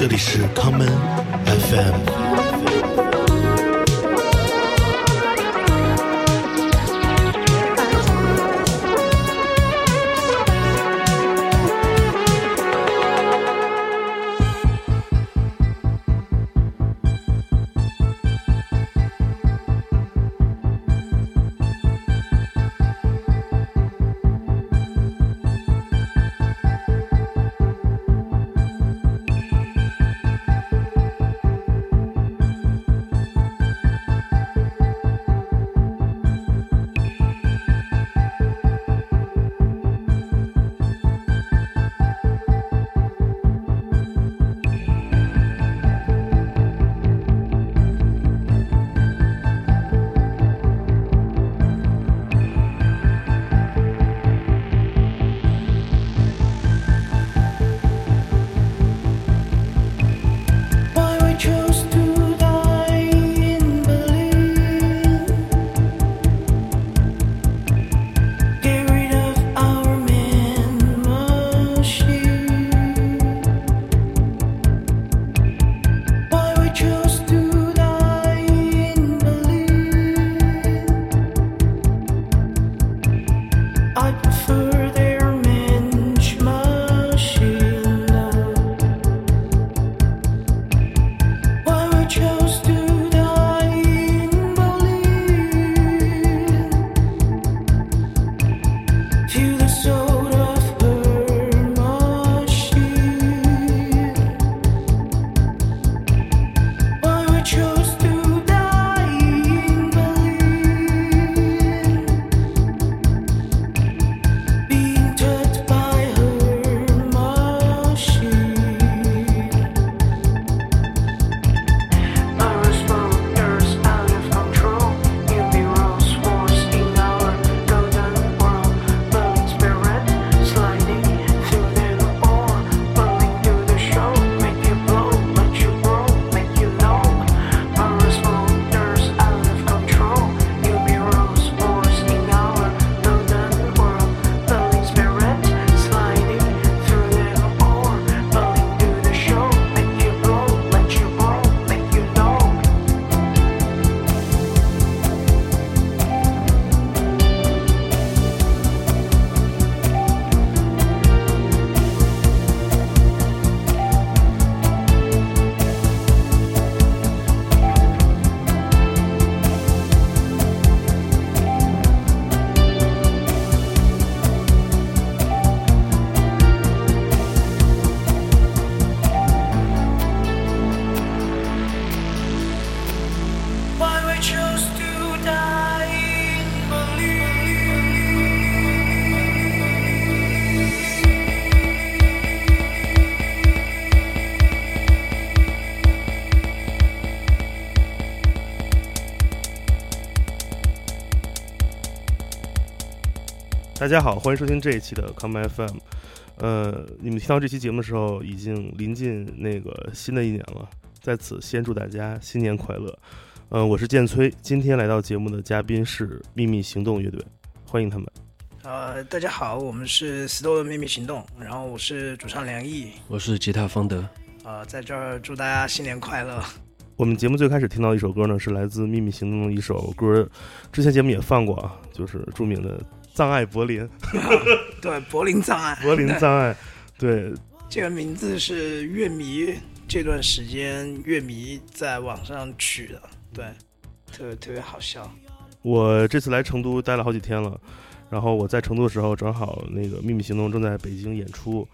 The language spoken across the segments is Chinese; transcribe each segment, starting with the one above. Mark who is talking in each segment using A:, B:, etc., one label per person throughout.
A: 这里是
B: 康门 FM。
C: 大家好，欢迎收听这一期的 Come FM。呃，你们听到这期节目的时候，已经临近那个新的一年了，在此先祝大家新年快乐。嗯、我是建崔，今天来到节目的嘉宾是秘密行动乐队，欢迎他们。
D: 呃，大家好，我们是 Stone 秘密行动，然后我是主唱梁毅，
E: 我是吉他方德，
D: 呃，在这儿祝大家新年快乐。
C: 我们节目最开始听到一首歌呢，是来自秘密行动的一首歌，之前节目也放过啊，就是著名的《葬爱柏林》，
D: 对，柏林障碍，
C: 柏林
D: 对
C: 葬爱。对，
D: 这个名字是乐迷这段时间乐迷在网上取的，对，特别特别好笑。
C: 我这次来成都待了好几天了，然后我在成都的时候，正好那个秘密行动正在北京演出，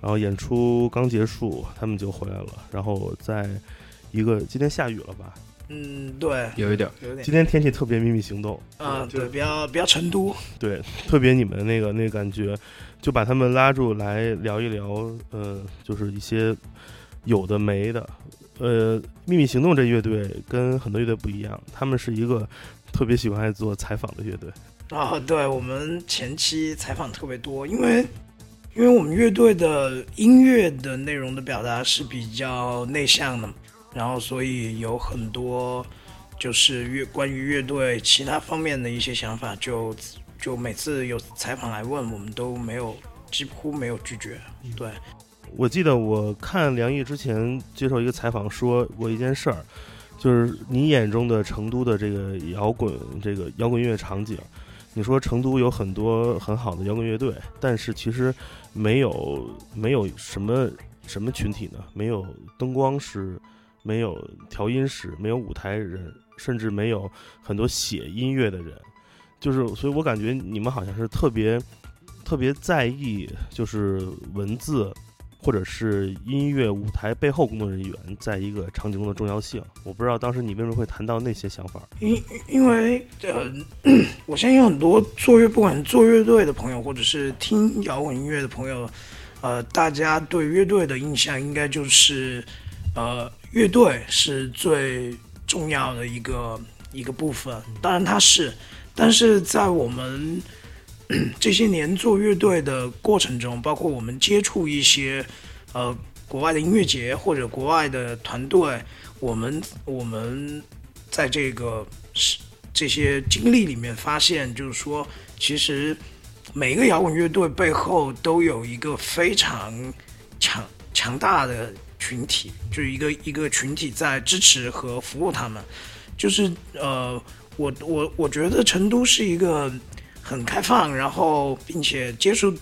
C: 然后演出刚结束，他们就回来了。然后在一个今天下雨了吧？
D: 嗯，对，
E: 有一点儿，
D: 有点。
C: 今天天气特别秘密行动，
D: 啊，
C: 就
D: 对，比较比较成都，
C: 对，特别你们那个那个感觉，就把他们拉住来聊一聊，呃，就是一些有的没的。呃，秘密行动这乐队跟很多乐队不一样，他们是一个特别喜欢爱做采访的乐队。
D: 啊，对我们前期采访特别多，因为因为我们乐队的音乐的内容的表达是比较内向的嘛，然后所以有很多就是乐关于乐队其他方面的一些想法就，就每次有采访来问，我们都没有几乎没有拒绝。对，
C: 我记得我看梁毅之前接受一个采访，说过一件事儿，就是你眼中的成都的这个摇滚这个摇滚音乐场景。你说成都有很多很好的摇滚乐队，但是其实没有没有什么什么群体呢？没有灯光师，没有调音师，没有舞台人，甚至没有很多写音乐的人。就是，所以我感觉你们好像是特别特别在意，就是文字或者是音乐舞台背后工作人员在一个场景中的重要性。我不知道当时你为什么会谈到那些想法。
D: 因因为呃，我相信有很多做乐，不管是做乐队的朋友，或者是听摇滚音乐的朋友，呃，大家对乐队的印象应该就是，呃，乐队是最重要的一个一个部分。当然它是，但是在我们这些年做乐队的过程中，包括我们接触一些呃国外的音乐节或者国外的团队，我们我们在这个是这些经历里面发现，就是说，其实每一个摇滚乐队背后都有一个非常强强大的群体，就是一个一个群体在支持和服务他们。就是呃，我我我觉得成都是一个很开放，然后并且接受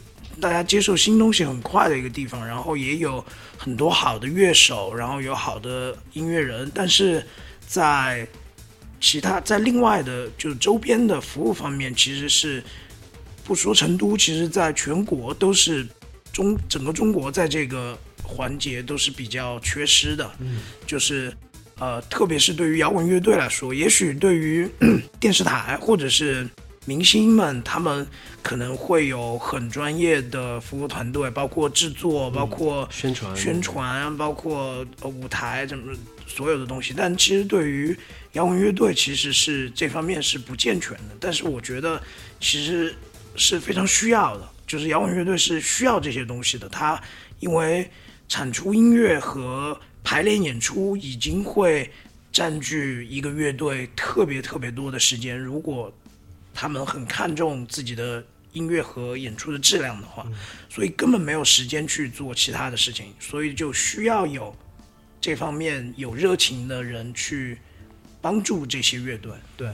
D: 大家接受新东西很快的一个地方，然后也有很多好的乐手，然后有好的音乐人，但是在其他在另外的就周边的服务方面，其实是不说成都，其实在全国都是中整个中国在这个环节都是比较缺失的，
C: 嗯，
D: 就是呃，特别是对于摇滚乐队来说，也许对于 电视台或者是明星们，他们可能会有很专业的服务团队，包括制作，包括
E: 宣传
D: 宣传，包括呃舞台怎么所有的东西。但其实对于摇滚乐队，其实是这方面是不健全的。但是我觉得其实是非常需要的，就是摇滚乐队是需要这些东西的。它因为产出音乐和排练演出已经会占据一个乐队特别特别多的时间。如果他们很看重自己的音乐和演出的质量的话，所以根本没有时间去做其他的事情，所以就需要有这方面有热情的人去帮助这些乐队。对，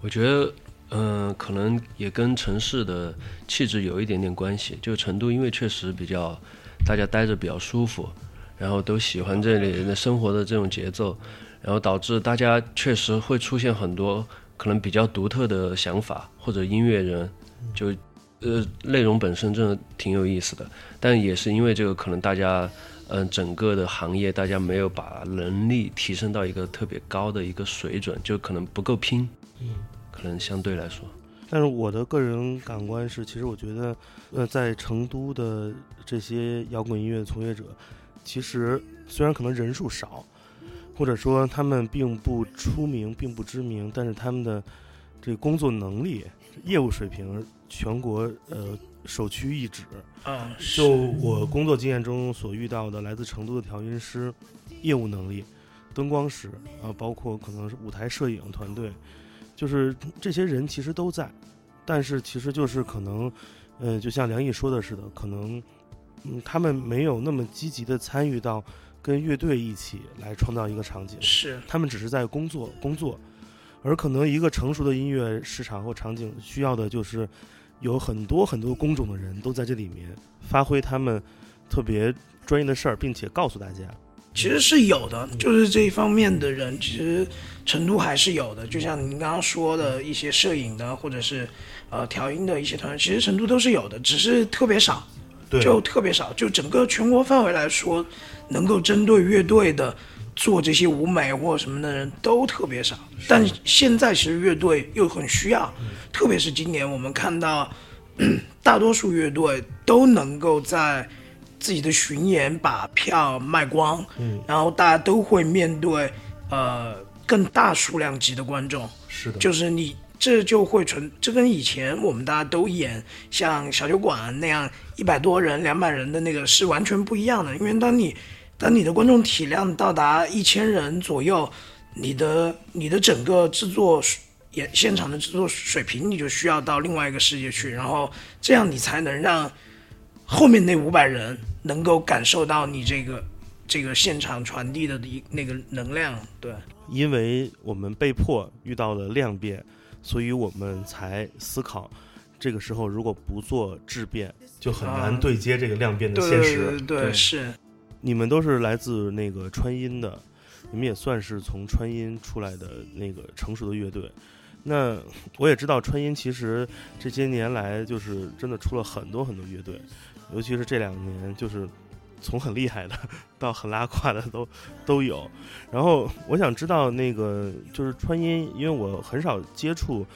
E: 我觉得，嗯、可能也跟城市的气质有一点点关系。就成都，因为确实比较大家待着比较舒服，然后都喜欢这里人的生活的这种节奏，然后导致大家确实会出现很多可能比较独特的想法或者音乐人，就呃内容本身真的挺有意思的，但也是因为这个，可能大家嗯、整个的行业大家没有把能力提升到一个特别高的一个水准，就可能不够拼。嗯可能相对来说，
C: 但是我的个人感官是，其实我觉得，呃，在成都的这些摇滚音乐从业者，其实虽然可能人数少，或者说他们并不出名、并不知名，但是他们的这个工作能力、业务水平，全国呃首屈一指。
D: 嗯，
C: 就我工作经验中所遇到的，来自成都的调音师、业务能力、灯光师啊，包括可能是舞台摄影团队，就是这些人其实都在，但是其实就是可能，呃，就像梁毅说的似的，可能，嗯，他们没有那么积极的参与到跟乐队一起来创造一个场景，
D: 是
C: 他们只是在工作工作，而可能一个成熟的音乐市场或场景需要的就是有很多很多工种的人都在这里面发挥他们特别专业的事儿，并且告诉大家，
D: 其实是有的，就是这一方面的人，其实成都还是有的。就像您刚刚说的一些摄影的，或者是呃调音的一些团队，其实成都都是有的，只是特别少，
C: 对
D: 就特别少。就整个全国范围来说，能够针对乐队的做这些舞美或者什么的人都特别少。但现在其实乐队又很需要，特别是今年我们看到，大多数乐队都能够在自己的巡演把票卖光，
C: 嗯，
D: 然后大家都会面对呃更大数量级的观众，
C: 是的，
D: 就是你这就会存，这跟以前我们大家都演像小酒馆那样一百多人、两百人的那个是完全不一样的。因为当你当你的观众体量到达一千人左右，你的你的整个制作水演现场的制作水平，你就需要到另外一个世界去，然后这样你才能让后面那五百人能够感受到你这个这个现场传递的一那个能量，对。
C: 因为我们被迫遇到了量变，所以我们才思考，这个时候如果不做质变，就很难
D: 啊。
C: 对接这个量变的
D: 对
C: 现实。
D: 对对
E: 对。
D: 是，
C: 你们都是来自那个川音的，你们也算是从川音出来的那个成熟的乐队。那我也知道川音其实这些年来就是真的出了很多很多乐队，尤其是这两年，就是从很厉害的到很拉胯的都都有。然后我想知道那个就是川音，因为我很少接触，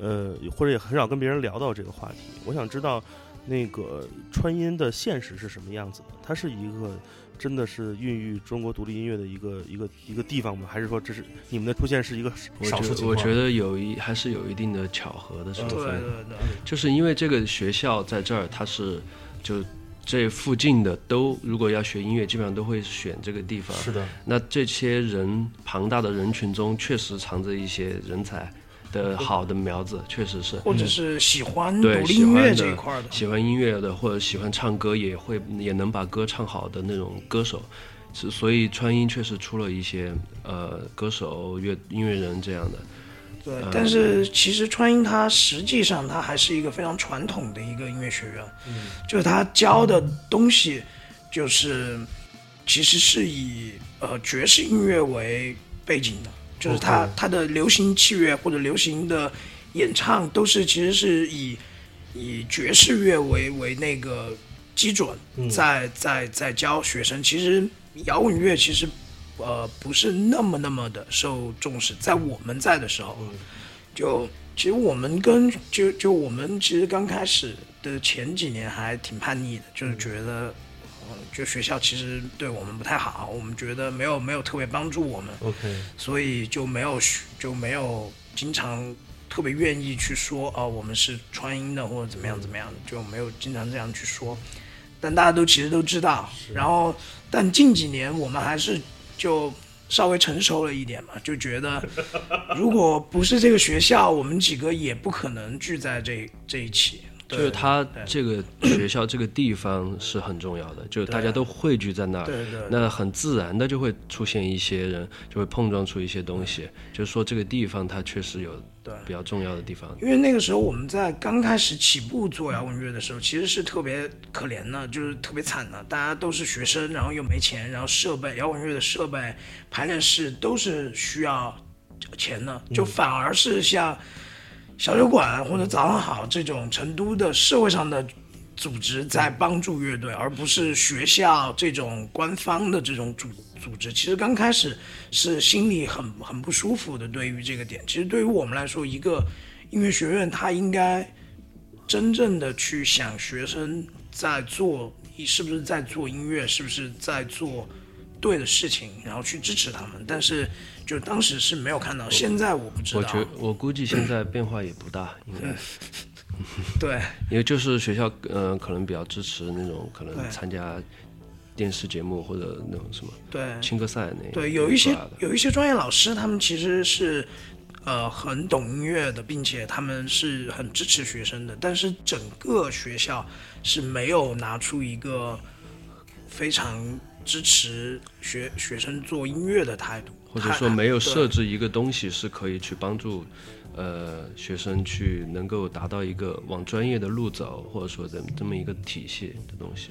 C: 呃，或者也很少跟别人聊到这个话题。我想知道那个川音的现实是什么样子的？它是一个真的是孕育中国独立音乐的一个一个一个地方吗？还是说这是你们的出现是一个
E: 我
C: 少数情况？
E: 我觉得有一还是有一定的巧合的成
D: 对
E: 分，
D: 对对，
E: 就是因为这个学校在这儿，它是就这附近的都如果要学音乐，基本上都会选这个地方。
C: 是的，
E: 那这些人庞大的人群中，确实藏着一些人才的好的苗子，确实是。
D: 或者是喜欢独
E: 对
D: 立音乐
E: 喜欢的
D: 这一块的，
E: 喜欢音乐的或者喜欢唱歌，也会也能把歌唱好的那种歌手，是所以川音确实出了一些呃歌手、乐音乐人这样的。
D: 对，
E: 嗯。
D: 但是其实川音它实际上它还是一个非常传统的一个音乐学院，
C: 嗯。
D: 就是它教的东西就是其实是以呃爵士音乐为背景的，就是它它的流行器乐或者流行的演唱都是其实是以以爵士乐为为那个基准
C: 嗯。
D: 在在在教学生，其实摇滚乐其实呃不是那么那么的受重视，在我们在的时候，就其实我们跟就就我们其实刚开始的前几年还挺叛逆的，就是觉得。嗯，就学校其实对我们不太好，我们觉得没有没有特别帮助我们
C: ，OK，
D: 所以就没有学就没有经常特别愿意去说哦，我们是川音的或者怎么样怎么样，就没有经常这样去说。但大家都其实都知道，然后但近几年我们还是就稍微成熟了一点嘛，就觉得如果不是这个学校，我们几个也不可能聚在这这一期。对
E: 就是它这个学校这个地方是很重要的，就是大家都汇聚在那儿，那很自然的就会出现一些人，就会碰撞出一些东西。就是说这个地方它确实有
D: 对
E: 比较重要的地方。
D: 因为那个时候我们在刚开始起步做摇滚乐的时候，其实是特别可怜的，就是特别惨的。大家都是学生，然后又没钱，然后设备摇滚乐的设备、排练室都是需要钱的，就反而是像小酒馆或者早上好这种成都的社会上的组织在帮助乐队，而不是学校这种官方的这种组组织。其实刚开始是心里很很不舒服的，对于这个点。其实对于我们来说，一个音乐学院它应该真正的去想学生在做，是不是在做音乐，是不是在做对的事情，然后去支持他们。但是就当时是没有看到，现在我不知道。
E: 我觉我估计现在变化也不大，应该，
D: 对。
E: 因为就是学校呃可能比较支持那种可能参加电视节目或者那种什么
D: 对。
E: 青歌赛那
D: 对，有一些有一些专业老师，他们其实是呃很懂音乐的，并且他们是很支持学生的。但是整个学校是没有拿出一个非常支持学学生做音乐的态度，
E: 或者说没有设置一个东西是可以去帮助呃学生去能够达到一个往专业的路走，或者说这这么一个体系的东西。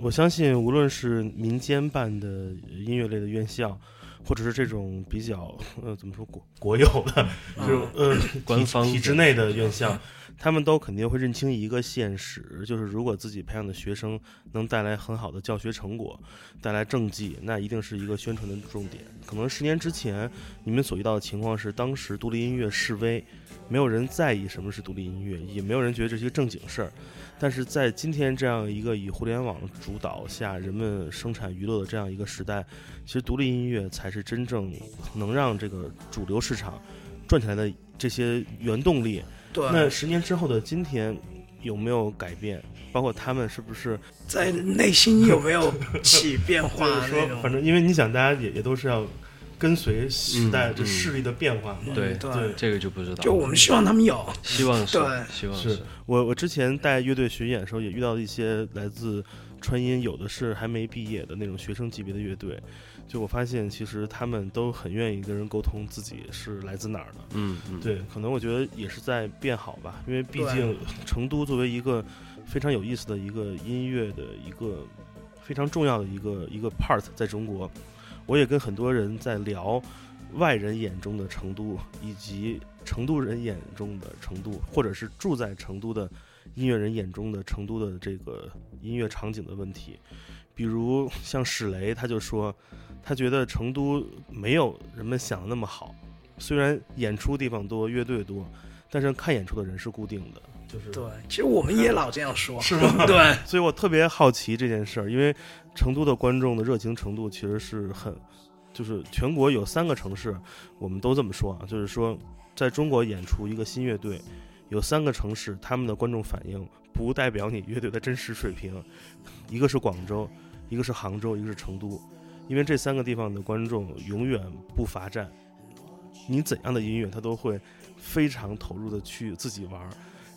C: 我相信，无论是民间办的音乐类的院校，或者是这种比较呃怎么说国国有的这种呃体
E: 官方
C: 体制内的院校，他们都肯定会认清一个现实，就是如果自己培养的学生能带来很好的教学成果，带来政绩，那一定是一个宣传的重点。可能十年之前，你们所遇到的情况是，当时独立音乐示威，没有人在意什么是独立音乐，也没有人觉得这是一个正经事儿。但是在今天这样一个以互联网主导下，人们生产娱乐的这样一个时代，其实独立音乐才是真正能让这个主流市场赚起来的这些原动力。
D: 对
C: 那十年之后的今天有没有改变？包括他们是不是
D: 在内心有没有起变化
C: 就是说，反正因为你想，大家也也都是要跟随时代这
E: 嗯
C: 势力的变化嘛。
E: 对
D: 对
C: 对
E: 这个就不知道。
D: 就我们希望他们有，
E: 希望是
D: 对，
E: 希望是。
C: 我我之前带乐队巡演的时候，也遇到了一些来自川音，有的是还没毕业的那种学生级别的乐队。就我发现，其实他们都很愿意跟人沟通自己是来自哪儿的。
E: 嗯嗯，
C: 对，可能我觉得也是在变好吧，因为毕竟成都作为一个非常有意思的一个音乐的一个非常重要的一个一个 part，在中国，我也跟很多人在聊外人眼中的成都，以及成都人眼中的成都，或者是住在成都的音乐人眼中的成都的这个音乐场景的问题。比如像史雷，他就说，他觉得成都没有人们想的那么好。虽然演出地方多，乐队多，但是看演出的人是固定的，就是
D: 对，其实我们也老这样说，
C: 是吗？
D: 对，
C: 所以我特别好奇这件事儿，因为成都的观众的热情程度其实是很，就是全国有三个城市，我们都这么说啊，就是说在中国演出一个新乐队，有三个城市他们的观众反应不代表你乐队的真实水平，一个是广州，一个是杭州，一个是成都，因为这三个地方的观众永远不乏战，你怎样的音乐他都会非常投入的去自己玩。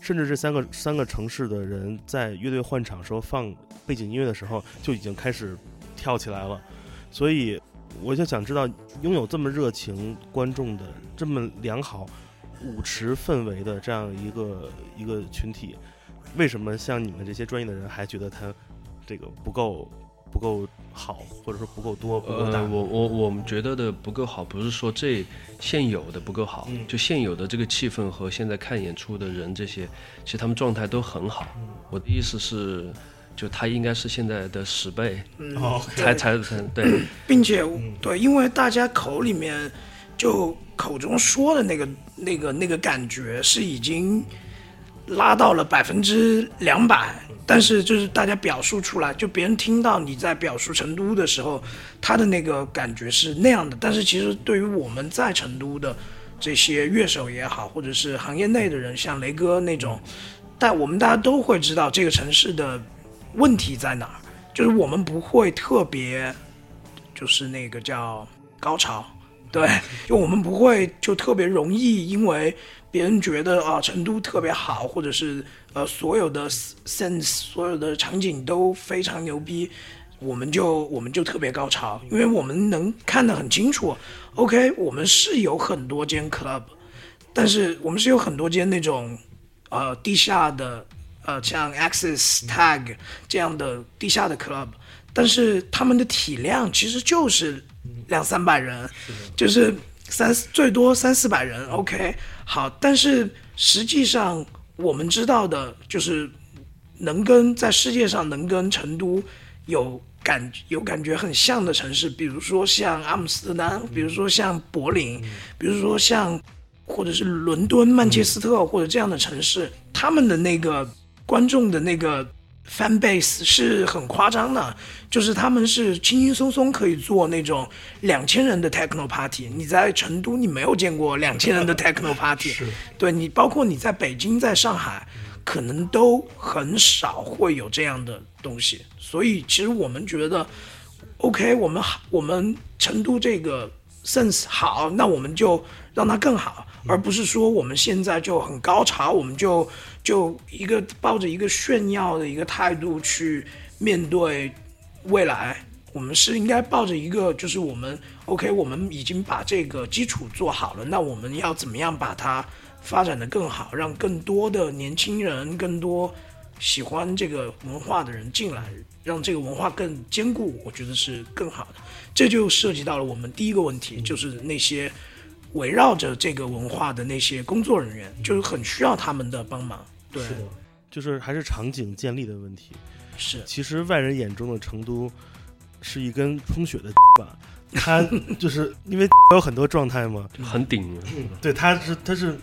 C: 甚至这三个三个城市的人在乐队换场时候放背景音乐的时候就已经开始跳起来了，所以我就想知道，拥有这么热情观众的、这么良好舞池氛围的这样一个一个群体，为什么像你们这些专业的人还觉得他这个不够不够好，或者说不够多、不够大？
E: 呃，我我我们觉得的不够好，不是说这现有的不够好，
C: 嗯。
E: 就现有的这个气氛和现在看演出的人这些，其实他们状态都很好。
C: 嗯。
E: 我的意思是，就他应该是现在的十倍，
D: 嗯，
C: 哦
E: 才才才 对，
D: 并且对，因为大家口里面就口中说的那个那个那个感觉是已经拉到了百分之两百，但是就是大家表述出来，就别人听到你在表述成都的时候，他的那个感觉是那样的。但是其实对于我们在成都的这些乐手也好，或者是行业内的人，像雷哥那种，但我们大家都会知道这个城市的问题在哪儿，就是我们不会特别，就是那个叫高潮，对，就我们不会就特别容易因为别人觉得啊成都特别好，或者是呃所有的 sense 所有的场景都非常牛逼，我们就我们就特别高潮，因为我们能看得很清楚，OK，我们是有很多间 club，但是我们是有很多间那种呃地下的呃像 Access Tag 这样的地下的 club，但是他们的体量其实就是两三百人，就是三最多三四百人，OK，好，但是实际上我们知道的就是能跟在世界上能跟成都有感有感觉很像的城市，比如说像阿姆斯特丹，比如说像柏林，比如说像或者是伦敦、曼彻斯特或者这样的城市，他们的那个观众的那个 fan base 是很夸张的，就是他们是轻轻松松可以做那种两千人的 techno party。你在成都你没有见过两千人的 techno party，对你包括你在北京、在上海，可能都很少会有这样的东西。所以其实我们觉得，OK，我们好，我们成都这个 sense 好，那我们就让它更好，而不是说我们现在就很高潮，我们就就一个抱着一个炫耀的一个态度去面对未来。我们是应该抱着一个，就是我们 OK，我们已经把这个基础做好了，那我们要怎么样把它发展的更好，让更多的年轻人、更多喜欢这个文化的人进来，让这个文化更坚固，我觉得是更好的。这就涉及到了我们第一个问题，就是那些围绕着这个文化的那些工作人员，就是很需要他们的帮忙。对，
C: 就是还是场景建立的问题。
D: 是
C: 其实外人眼中的成都是一根充血的 吧，它就是因为 有很多状态嘛，
E: 很顶。
C: 对，它是它是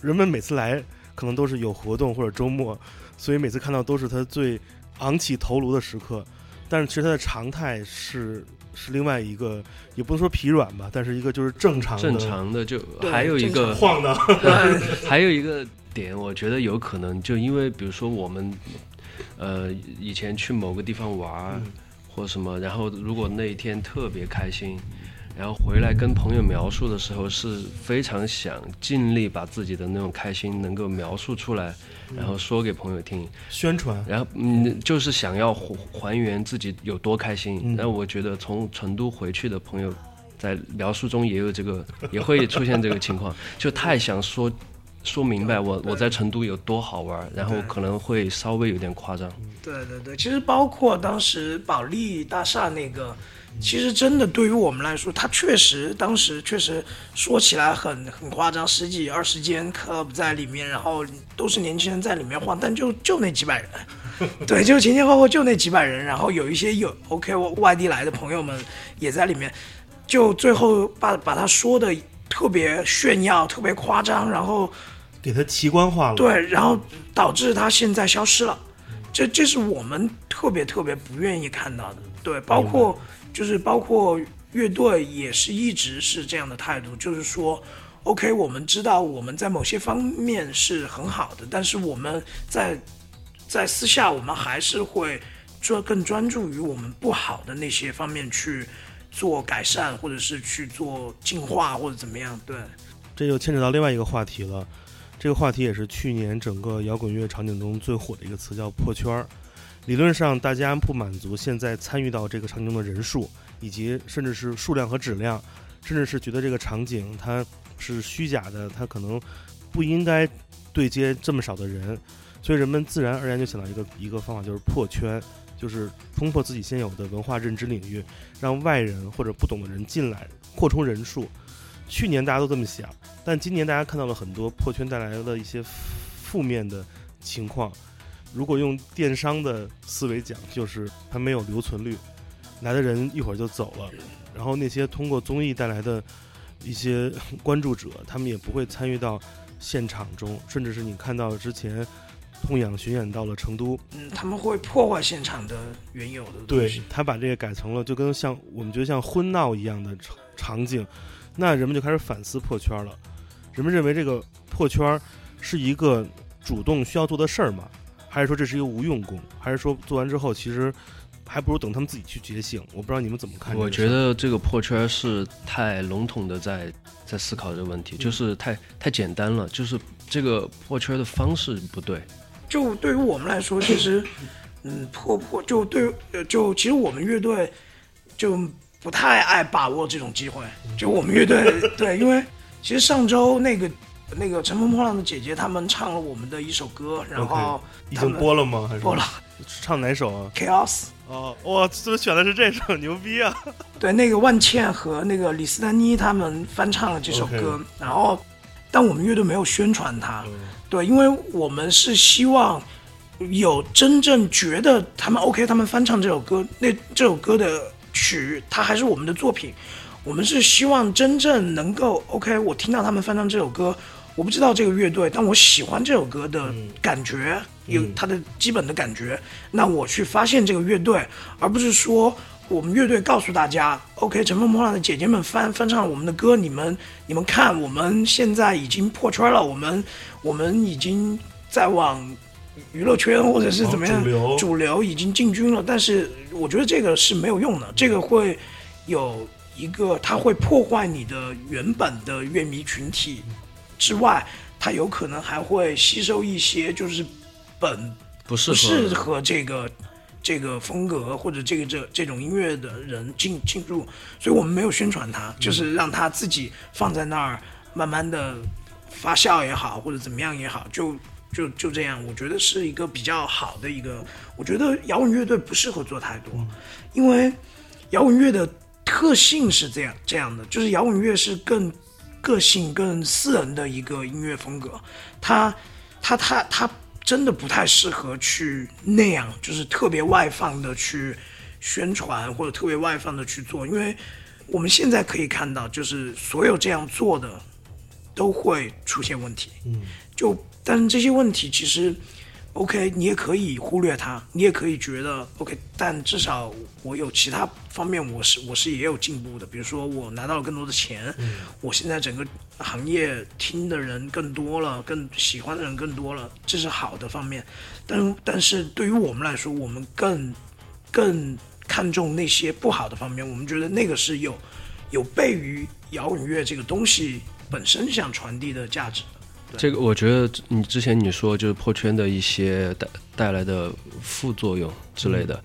C: 人们每次来可能都是有活动或者周末，所以每次看到都是他最昂起头颅的时刻。但是其实他的常态是是另外一个，也不能说疲软吧，但是一个就是正常的
E: 正常的就 还有一个
C: 晃荡。
D: 对
E: 还有一个点，我觉得有可能就因为比如说我们呃以前去某个地方玩、或什么，然后如果那一天特别开心，然后回来跟朋友描述的时候，是非常想尽力把自己的那种开心能够描述出来，然后说给朋友听。
C: 宣传，
E: 然后嗯，就是想要还还原自己有多开心。
C: 嗯
E: 那、我觉得从成都回去的朋友，在描述中也有这个，也会出现这个情况，就太想说说明白我我在成都有多好玩，然后可能会稍微有点夸张。
D: 对对对，其实包括当时保利大厦那个，其实真的对于我们来说，它确实当时确实说起来很很夸张，十几二十间 club 在里面，然后都是年轻人在里面晃，但就就那几百人，对，就前前后后就那几百人，然后有一些有 OK 外地来的朋友们也在里面，就最后把把他说的特别炫耀，特别夸张，然后。
C: 给它奇观化了。，
D: 对，然后导致它现在消失了，这这是我们特别特别不愿意看到的。对，包括就是包括乐队也是一直是这样的态度，就是说，OK，我们知道我们在某些方面是很好的，但是我们在在私下我们还是会专更专注于我们不好的那些方面去做改善，或者是去做进化或者怎么样。对，
C: 这就牵扯到另外一个话题了。这个话题也是去年整个摇滚乐场景中最火的一个词，叫破圈儿。理论上，大家不满足现在参与到这个场景中的人数，以及甚至是数量和质量，甚至是觉得这个场景它是虚假的，它可能不应该对接这么少的人，所以人们自然而然就想到一个一个方法，就是破圈，就是冲破自己现有的文化认知领域，让外人或者不懂的人进来，扩充人数。去年大家都这么想，但今年大家看到了很多破圈带来的一些负面的情况。如果用电商的思维讲，就是它没有留存率，来的人一会儿就走了，然后那些通过综艺带来的一些关注者，他们也不会参与到现场中，甚至是你看到之前痛仰巡演到了成都，
D: 嗯，他们会破坏现场的原有的东
C: 对
D: 西。
C: 他把这个改成了就跟像我们觉得像婚闹一样的场场景，那人们就开始反思破圈了。人们认为这个破圈是一个主动需要做的事儿吗？还是说这是一个无用功？还是说做完之后其实还不如等他们自己去觉醒？我不知道你们怎么看。
E: 我觉得这个破圈是太笼统的在在思考这个问题，就是太太简单了，就是这个破圈的方式不对。
D: 就对于我们来说，其实，嗯，破破就对，呃就其实我们乐队就不太爱把握这种机会。就我们乐队对，因为其实上周那个那个乘风破浪的姐姐他们唱了我们的一首歌，然后
C: 已经播了吗？还是
D: 播了
C: 唱哪首啊
D: ？Chaos。
C: 哦，哇，怎么选的是这首？牛逼啊！
D: 对，那个万茜和那个李斯丹妮他们翻唱了这首歌然后，但我们乐队没有宣传它。
C: 嗯
D: 对，因为我们是希望有真正觉得他们 OK，他们翻唱这首歌，那这首歌的曲，它还是我们的作品。我们是希望真正能够 OK，我听到他们翻唱这首歌，我不知道这个乐队，但我喜欢这首歌的感觉，有它的基本的感觉，那我去发现这个乐队，而不是说我们乐队告诉大家，OK，乘风破浪的姐姐们翻翻唱我们的歌，你们你们看，我们现在已经破圈了，我们我们已经在往娱乐圈或者是怎么样、
C: 哦主流。
D: 主流已经进军了，但是我觉得这个是没有用的，这个会有一个它会破坏你的原本的乐迷群体之外，它有可能还会吸收一些就是本
E: 不适合
D: 这个这个风格或者这个这这种音乐的人进进入，所以我们没有宣传它，就是让他自己放在那儿，慢慢的发酵也好，或者怎么样也好，就就就这样，我觉得是一个比较好的一个。我觉得摇滚乐队不适合做太多，因为摇滚乐的特性是这样这样的，就是摇滚乐是更个性、更私人的一个音乐风格，它它它它真的不太适合去那样，就是特别外放的去宣传或者特别外放的去做，因为我们现在可以看到，就是所有这样做的都会出现问题。
C: 嗯，
D: 就但是这些问题其实，OK，你也可以忽略它，你也可以觉得 OK，但至少我有其他方面我是我是也有进步的，比如说我拿到了更多的钱，我现在整个行业听的人更多了，更喜欢的人更多了，这是好的方面。但但是对于我们来说，我们更更看重那些不好的方面，我们觉得那个是有有悖于摇滚乐这个东西本身想传递的价值的。
E: 这个我觉得你之前你说就是破圈的一些带带来的副作用之类的，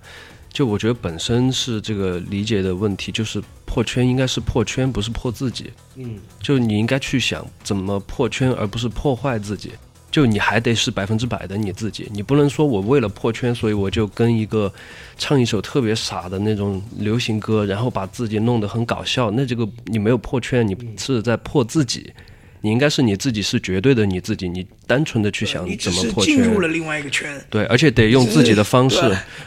E: 就我觉得本身是这个理解的问题，就是破圈应该是破圈，不是破自己。
C: 嗯，
E: 就你应该去想怎么破圈，而不是破坏自己。就你还得是百分之百的你自己，你不能说我为了破圈，所以我就跟一个唱一首特别傻的那种流行歌，然后把自己弄得很搞笑。那这个你没有破圈，你是在破自己。你应该是你自己是绝对的你自己，你单纯的去想怎么破
D: 进入
E: 圈。
D: 了另外一个圈，
E: 对，而且得用自己的方式，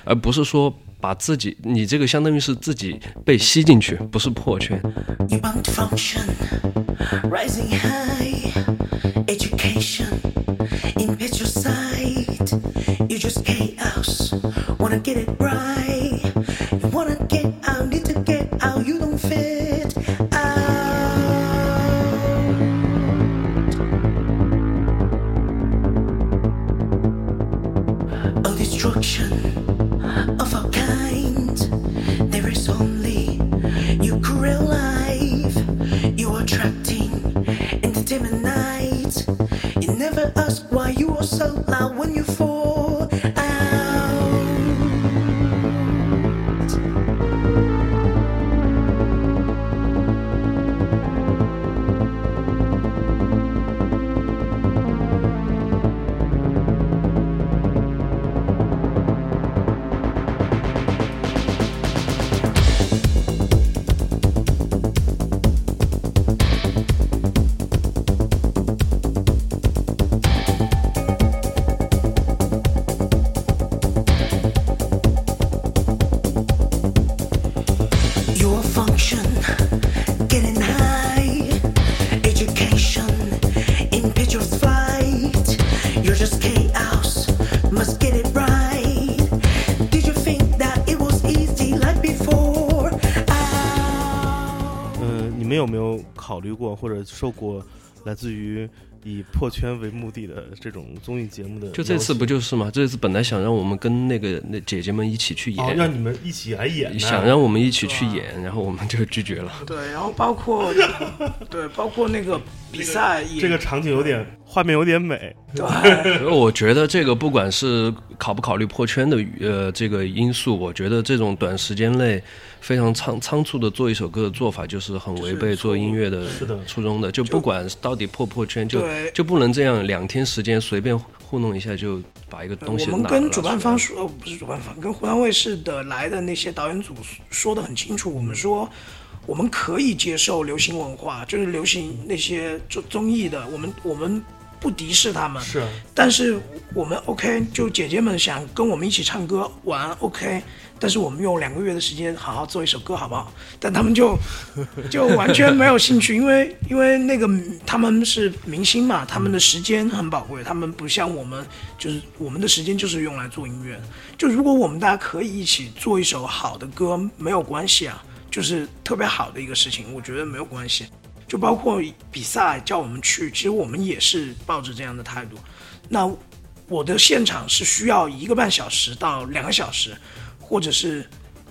E: 而不是说把自己，你这个相当于是自己被吸进去，不是破圈。
B: You bound to function, rising high, education, impetuous sight. You just chaos, wanna get it right. You wanna felt when you fall.
C: 有没有考虑过或者受过来自于以破圈为目的的这种综艺节目的？
E: 就这次不就是吗？这次本来想让我们跟那个那姐姐们一起去
C: 哦，
E: 演，
C: 让你们一起来演，
E: 想让我们一起去演，然后我们就拒绝了。
D: 对，然后包括 对，包括那个比赛也
C: 这个场景有点画面有点美，
D: 对，
E: 我觉得这个不管是考不考虑破圈的呃这个因素，我觉得这种短时间内非常仓仓促的做一首歌的做法，就是很违背做音乐的初衷的。就不管到底破不破圈，就就不能这样两天时间随便糊弄一下就把一个东西拿
D: 们跟主办方说，呃，不是主办方，跟湖南卫视的来的那些导演组说的很清楚，我们说我们可以接受流行文化，就是流行那些综综艺的，我们我们不敌视他们，
C: 是啊
D: 但是我们 OK，就姐姐们想跟我们一起唱歌玩 OK，但是我们用两个月的时间好好做一首歌好不好？但他们就 就完全没有兴趣，因为因为那个他们是明星嘛，他们的时间很宝贵，他们不像我们，就是我们的时间就是用来做音乐。就如果我们大家可以一起做一首好的歌，没有关系啊，就是特别好的一个事情，我觉得没有关系。就包括比赛叫我们去，其实我们也是抱着这样的态度。那我的现场是需要一个半小时到两个小时，或者是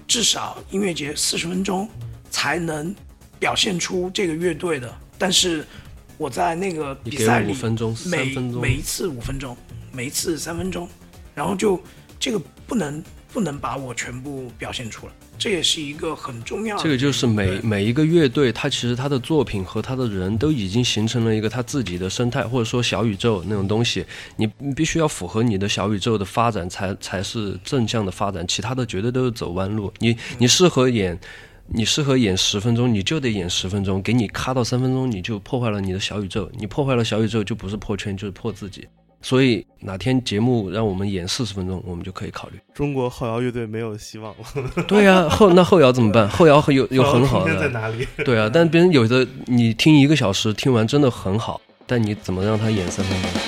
D: 至少音乐节四十分钟才能表现出这个乐队的。但是我在那个比赛里，
E: 五分钟
D: 每
E: 分钟
D: 每一次五分钟，每一次三分钟，然后就这个不能不能把我全部表现出来，这也是一个很重要的。
E: 这个就是每每一个乐队，它其实他的作品和他的人都已经形成了一个他自己的生态，或者说小宇宙那种东西。你你必须要符合你的小宇宙的发展，才才是正向的发展，其他的绝对都是走弯路。你你适合演。你适合演十分钟，你就得演十分钟。给你卡到三分钟，你就破坏了你的小宇宙。你破坏了小宇宙，就不是破圈，就是破自己。所以哪天节目让我们演四十分钟，我们就可以考虑。
C: 中国后摇乐队没有希望了，
E: 对呀、后那后摇怎么办？后摇有有很好的，
C: 哪里？
E: 对啊，但别人有的你听一个小时，听完真的很好，但你怎么让他演三分钟？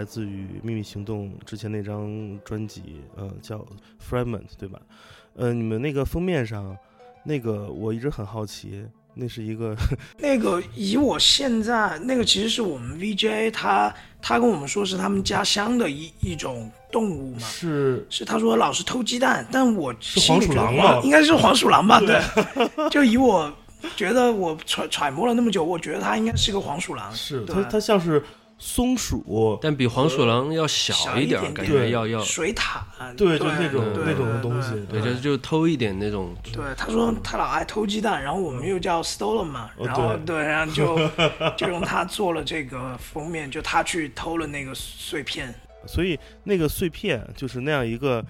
C: 来自于秘密行动之前那张专辑，呃，叫 Fragment，对吧？呃，你们那个封面上，那个我一直很好奇，那是一个
D: 那个以我现在那个其实是我们 VJ 他他跟我们说是他们家乡的一一种动物嘛，
C: 是
D: 是他说老是偷鸡蛋，但我
C: 是
D: 心里觉得
C: 黄鼠狼吗
D: 应该是黄鼠狼吧？对，就以我觉得我揣揣摩了那么久，我觉得它应该是个黄鼠狼。对
C: 是它它像是松鼠，
E: 但比黄鼠狼要小一点感觉要要
D: 水獭，
C: 对，就那种那种
D: 对
C: 东西，
E: 对，就就偷一点那种。
D: 对，他说他老爱偷鸡蛋，然后我们又叫 stolen 嘛，
C: 哦
D: 然后
C: 对
D: 对，然后就就用他做了这个封面，就他去偷了那个碎片，
C: 所以那个碎片就是那样一个，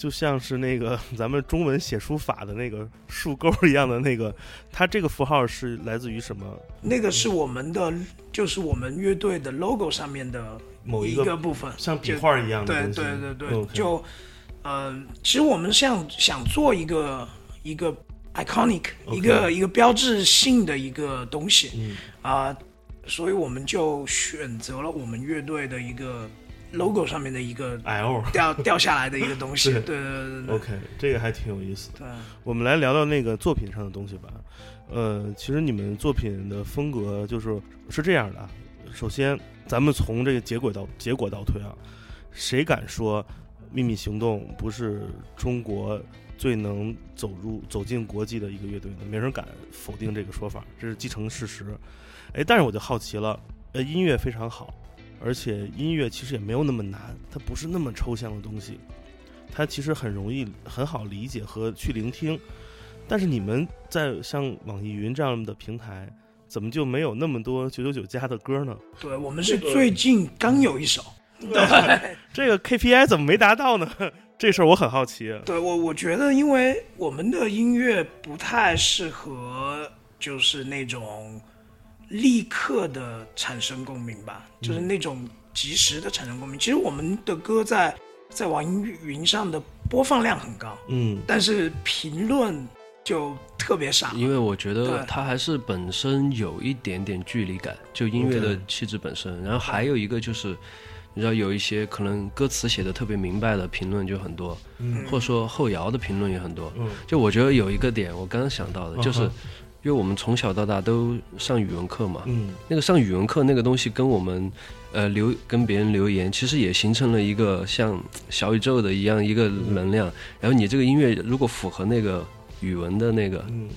C: 就像是那个 咱们中文写书法的那个竖钩一样的那个，它这个符号是来自于什么？
D: 那个是我们的，就是我们乐队的 logo 上面的
C: 某一个
D: 个部分，
C: 像笔
D: 就
C: 画一样的
D: 对。对对对就呃，其实我们想想做一个一个 iconic 一个一个标志性的一个东西
C: 嗯
D: 啊、所以我们就选择了我们乐队的一个 logo 上面的一个
C: L。
D: 掉掉下来的一个东西。
C: 对
D: 对对对
C: OK，这个还挺有意思的。
D: 对。
C: 我们来聊聊那个作品上的东西吧。呃，其实你们作品的风格就是是这样的啊。首先，咱们从这个结果倒结果倒推啊，谁敢说《秘密行动》不是中国最能走入走进国际的一个乐队呢？没人敢否定这个说法，这是既成事实。哎，但是我就好奇了，呃，音乐非常好，而且音乐其实也没有那么难，它不是那么抽象的东西。它其实很容易、很好理解和去聆听。但是你们在像网易云这样的平台，怎么就没有那么多九九九加的歌呢？
D: 对，我们是最近刚有一首。对，
C: 这个 KPI 怎么没达到呢？这事儿我很好奇。
D: 对我我觉得，因为我们的音乐不太适合，就是那种立刻的产生共鸣吧，就是那种及时的产生共鸣。其实我们的歌在在网易云上的播放量很高，
C: 嗯，
D: 但是评论就特别少。
E: 因为我觉得它还是本身有一点点距离感，就音乐的气质本身。然后还有一个就是，你知道有一些可能歌词写的特别明白的评论就很多，
C: 嗯
E: 或者说后摇的评论也很多。
C: 嗯
E: 就我觉得有一个点，我刚刚想到的，就是因为我们从小到大都上语文课嘛，
C: 嗯
E: 那个上语文课那个东西跟我们呃留跟别人留言，其实也形成了一个像小宇宙的一样一个能量。然后你这个音乐如果符合那个语文的那个
C: 嗯，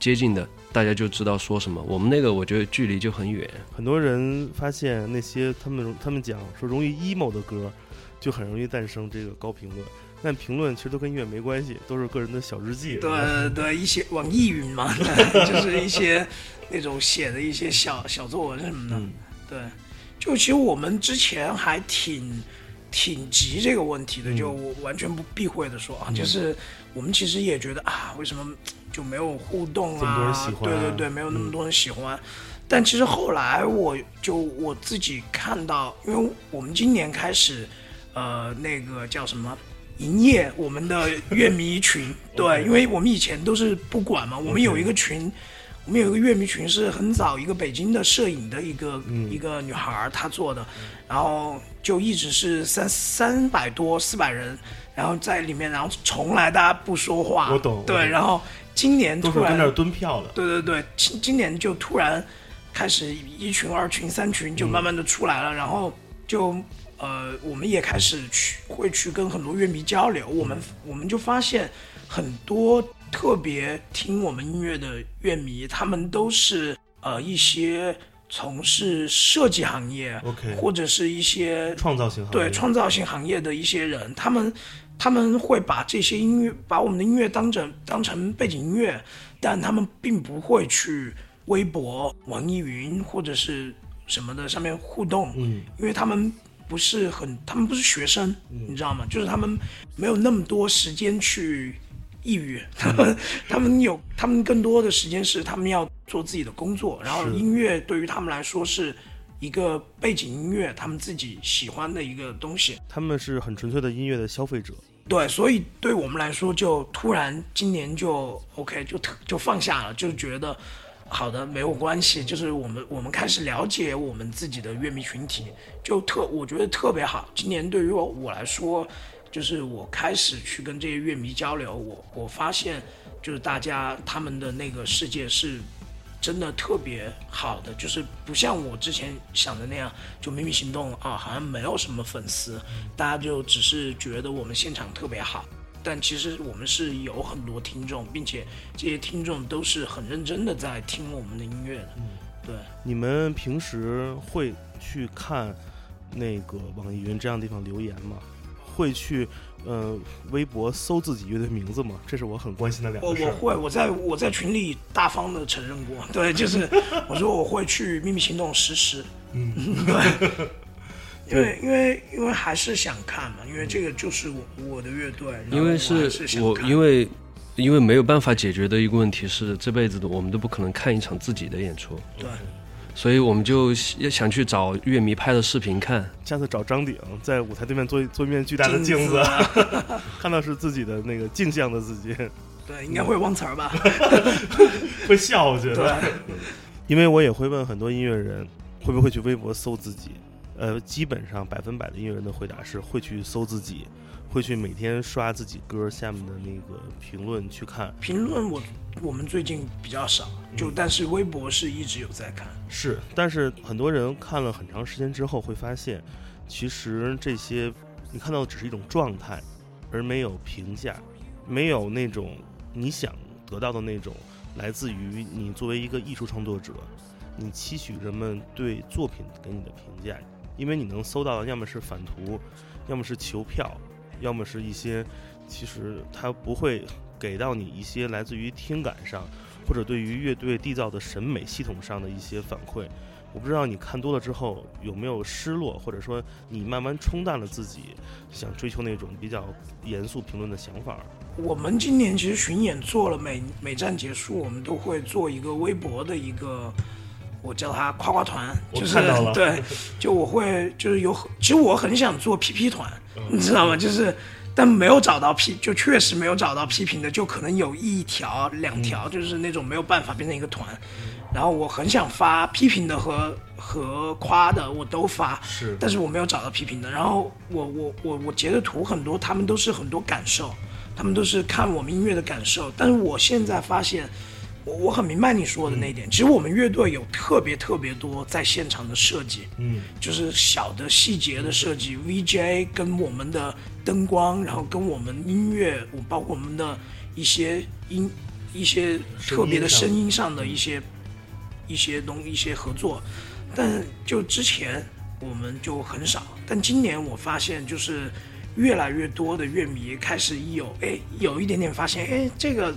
E: 接近的，大家就知道说什么。我们那个我觉得距离就很远。
C: 很多人发现那些他们他们讲说容易 emo 的歌，就很容易诞生这个高评论。但评论其实都跟音乐没关系，都是个人的小日记。
D: 对对，一些网易云嘛，就是一些那种写的一些小小作文什么的。
C: 嗯
D: 对，就其实我们之前还挺挺急这个问题的，
C: 嗯
D: 就我完全不避讳的说啊，就是我们其实也觉得啊，为什么就没有互动？啊对对对，没有那么多人喜欢。但其实后来我就我自己看到，因为我们今年开始，呃，那个叫什么？营业我们的乐迷群，对，因为我们以前都是不管嘛，我们有一个群，我们有一个乐迷群是很早一个北京的摄影的一个、
C: 嗯。
D: 一个女孩儿她做的，然后就一直是三三百多四百人，然后在里面，然后从来大家不说话，
C: 我懂
D: 对，然后今年突然
C: 都是跟那儿蹲票了。
D: 对对对，今今年就突然开始一群、二群、三群就慢慢的出来了，然后就呃，我们也开始去会去跟很多乐迷交流，我们我们就发现很多特别听我们音乐的乐迷，他们都是呃一些从事设计行业
C: OK
D: 或者是一些
C: 创造型行业。
D: 对创造性行业的一些人，他们他们会把这些音乐，把我们的音乐当成当成背景音乐，但他们并不会去微博、网易云或者是什么的上面互动，
C: 嗯，
D: 因为他们不是很，他们不是学生，你知道吗？就是他们没有那么多时间去抑郁，他们他们有他们更多的时间是他们要做自己的工作，然后音乐对于他们来说是一个背景音乐，他们自己喜欢的一个东西。
C: 他们是很纯粹的音乐的消费者。
D: 对，所以对我们来说，就突然今年就 OK，就特就放下了，就觉得好的，没有关系，就是我们我们开始了解我们自己的乐迷群体，就特我觉得特别好。今年对于我我来说，就是我开始去跟这些乐迷交流，我我发现就是大家他们的那个世界是真的特别好的，就是不像我之前想的那样，就秘密行动啊，好像没有什么粉丝，大家就只是觉得我们现场特别好。但其实我们是有很多听众，并且这些听众都是很认真的在听我们的音乐的。对，
C: 你们平时会去看那个网易云这样的地方留言吗？会去呃微博搜自己乐队名字吗？这是我很关心的两个事。
D: 我我会我在我在群里大方的承认过，对，就是我说我会去秘密行动实时，嗯，对。因为因为因为还是想看嘛，因为这个就是我我的乐队，
E: 因为
D: 我是
E: 我因为因为没有办法解决的一个问题是，这辈子的我们都不可能看一场自己的演出，
D: 对
E: 所以我们就也想去找乐迷拍的视频看。
C: 下次找张鼎在舞台对面做一做一面巨大的镜子，
D: 啊
C: 看到是自己的那个镜像的自己，
D: 对，应该会忘词儿吧？
C: 会笑，我觉
D: 对
C: 得。因为我也会问很多音乐人，会不会去微博搜自己？呃，基本上百分百的音乐人的回答是会去搜自己，会去每天刷自己歌下面的那个评论去看。
D: 评论我我们最近比较少，就但是微博是一直有在看。
C: 是，但是很多人看了很长时间之后会发现，其实这些你看到的只是一种状态，而没有评价，没有那种你想得到的那种来自于你作为一个艺术创作者，你期许人们对作品给你的评价，因为你能搜到的要么是反图，要么是求票，要么是一些其实它不会给到你一些来自于听感上。或者对于乐队缔造的审美系统上的一些反馈。我不知道你看多了之后有没有失落，或者说你慢慢冲淡了自己想追求那种比较严肃评论的想法。
D: 我们今年其实巡演做了每每站结束，我们都会做一个微博的一个，我叫它夸夸团，就是 对，就我会就是有，其实我很想做 PP 团，
C: 嗯
D: 你知道吗？就是但没有找到批，就确实没有找到批评的，就可能有一条两条，就是那种没有办法变成一个团。然后我很想发批评的和和夸的，我都发，
C: 是
D: 但是我没有找到批评的。然后我我我我截的图很多，他们都是很多感受，他们都是看我们音乐的感受。但是我现在发现，我我很明白你说的那一点。其实我们乐队有特别特别多在现场的设计，
C: 嗯，
D: 就是小的细节的设计，VJ 跟我们的灯光，然后跟我们音乐，我包括我们的一些音一些特别的声音上的一些一些东一些合作，但就之前我们就很少，但今年我发现就是越来越多的乐迷开始有哎有一点点发现哎这个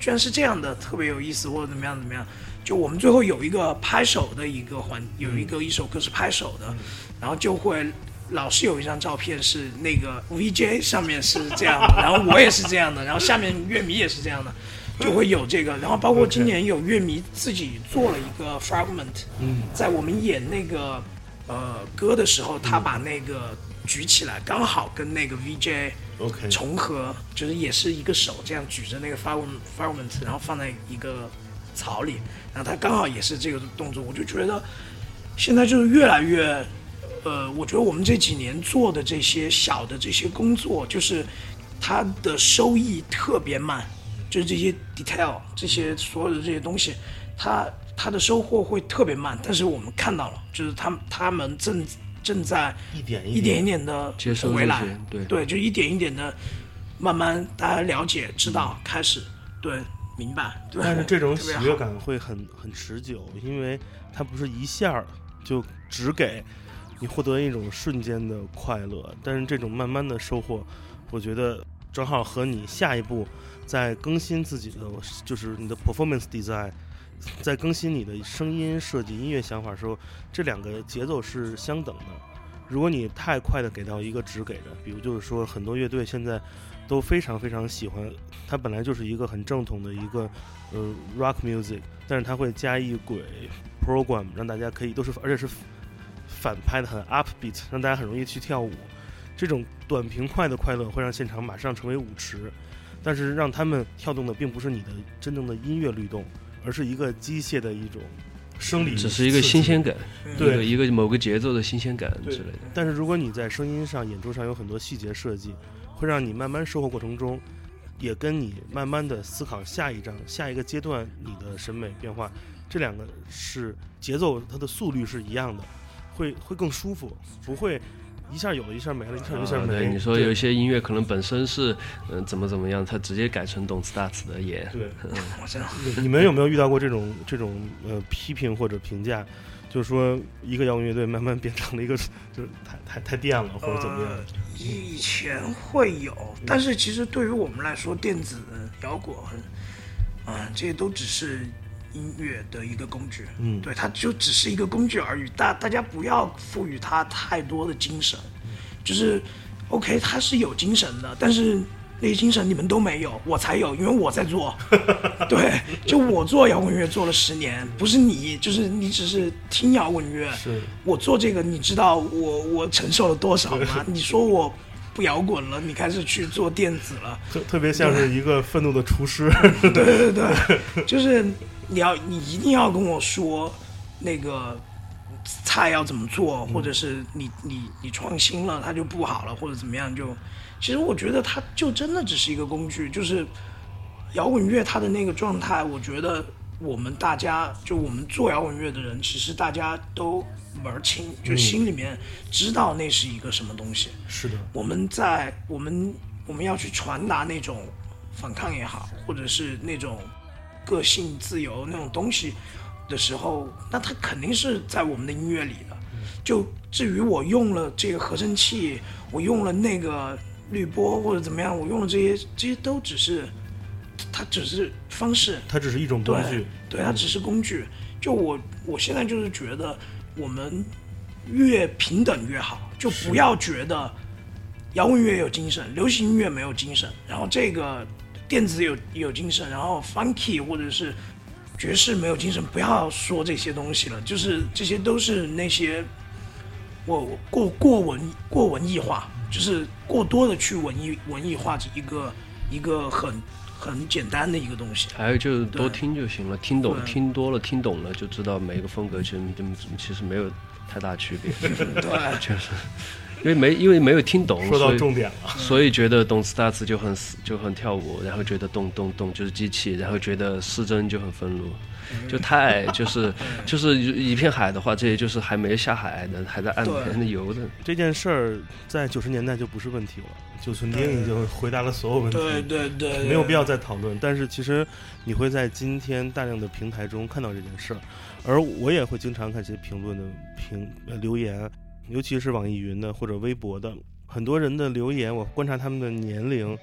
D: 居然是这样的，特别有意思或者怎么样怎么样。就我们最后有一个拍手的一个环，有一个一首歌是拍手的，然后就会老是有一张照片是那个 VJ 上面是这样的，然后我也是这样的，然后下面乐迷也是这样的，就会有这个。然后包括今年有乐迷自己做了一个 fragment，在我们演那个呃歌的时候，他把那个举起来，刚好跟那个 VJ
C: OK，
D: 重合，就是也是一个手这样举着那个 fragment，然后放在一个槽里，然后他刚好也是这个动作，我就觉得现在就是越来越，呃，我觉得我们这几年做的这些小的这些工作，就是它的收益特别慢，就是这些 detail 这些所有的这些东西，它它的收获会特别慢，但是我们看到了，就是他们他们正正在
C: 一点
D: 一点一点的
E: 接受
D: 回来，
E: 对。
D: 对，就一点一点的慢慢大家了解、知道、开始对明白，对
C: 但是这种喜悦感会很很持久，因为它不是一下就只给你获得一种瞬间的快乐，但是这种慢慢的收获，我觉得正好和你下一步在更新自己的，就是你的 performance design，在更新你的声音设计、音乐想法的时候，这两个节奏是相等的。如果你太快的给到一个只给的，比如就是说很多乐队现在都非常非常喜欢，它本来就是一个很正统的一个呃 rock music，但是它会加一轨 program，让大家可以都是而且是反拍的很 upbeat，让大家很容易去跳舞。这种短平快的快乐会让现场马上成为舞池，但是让他们跳动的并不是你的真正的音乐律动，而而是一个机械的一种生理，
E: 只是一个新鲜。感，
C: 对。
E: 一个某个节奏的新鲜感之类的。
C: 但是如果你在声音上、演出上有很多细节设计，会让你慢慢收获过程中，也跟你慢慢的思考下一章、下一个阶段你的审美变化，这两个是节奏，它的速率是一样的，会会更舒服，不会一下有了一下没了，一下有一下
E: 啊，
C: 没。
E: 对，你说有一些音乐可能本身是嗯、怎么怎么样，它直接改成动次打次的也。
C: 对，
D: 我知道。
C: 你们有没有遇到过这种这种呃批评或者评价？就是说，一个摇滚乐队慢慢变成了一个，就是太太太电了，或者怎么样？
D: 呃以前会有，但是其实对于我们来说，电子摇滚，啊、这些都只是音乐的一个工具。
C: 嗯
D: 对，它就只是一个工具而已。大大家不要赋予它太多的精神，就是，OK，它是有精神的，但是那些精神你们都没有，我才有，因为我在做。对，就我做摇滚乐做了十年，不是你，就是你只是听摇滚乐。
C: 是
D: 我做这个，你知道我我承受了多少吗？你说我不摇滚了，你开始去做电子了，
C: 特特别像是一个愤怒的厨师。
D: 对对对，就是你要你一定要跟我说那个菜要怎么做，或者是你你你创新了它就不好了，或者怎么样就，其实我觉得它就真的只是一个工具，就是摇滚乐它的那个状态，我觉得我们大家就我们做摇滚乐的人，其实大家都门儿清，就心里面知道那是一个什么东西。
C: 是的，
D: 我们在我们我们要去传达那种反抗也好，或者是那种个性自由那种东西的时候，那它肯定是在我们的音乐里的。就至于我用了这个合成器，我用了那个滤波或者怎么样，我用了这些，这些都只是它只是方式，
C: 它只是一种工
D: 对
C: 具。
D: 对，它只是工具。就我我现在就是觉得，我们越平等越好，就不要觉得摇滚乐有精神，流行音乐没有精神，然后这个电子有有精神，然后 funky 或者是爵士没有精神，不要说这些东西了，就是这些都是那些我我过过文过文艺化，就是过多的去文艺文艺化这一个一个很很简单的一个东西。
E: 还有就是多听就行了，听懂听多了听懂了就知道每个风格其实就其实没有太大区别，
D: 对，
E: 就是因为没因为没有听懂，
C: 说到重点了，
E: 所以觉得动次打次就很死就很跳舞，然后觉得动动动就是机器，然后觉得失真就很愤怒，就太就是 就是一片海的话，这些就是还没下海的，还在岸
D: 对
E: 边游的。
C: 这件事儿在九十年代就不是问题了。九寸钉已经回答了所有问题，
D: 对对对，
C: 没有必要再讨论。但是其实你会在今天大量的平台中看到这件事儿，而我也会经常看一些评论的评呃留言，尤其是网易云的或者微博的很多人的留言，我观察他们的年龄，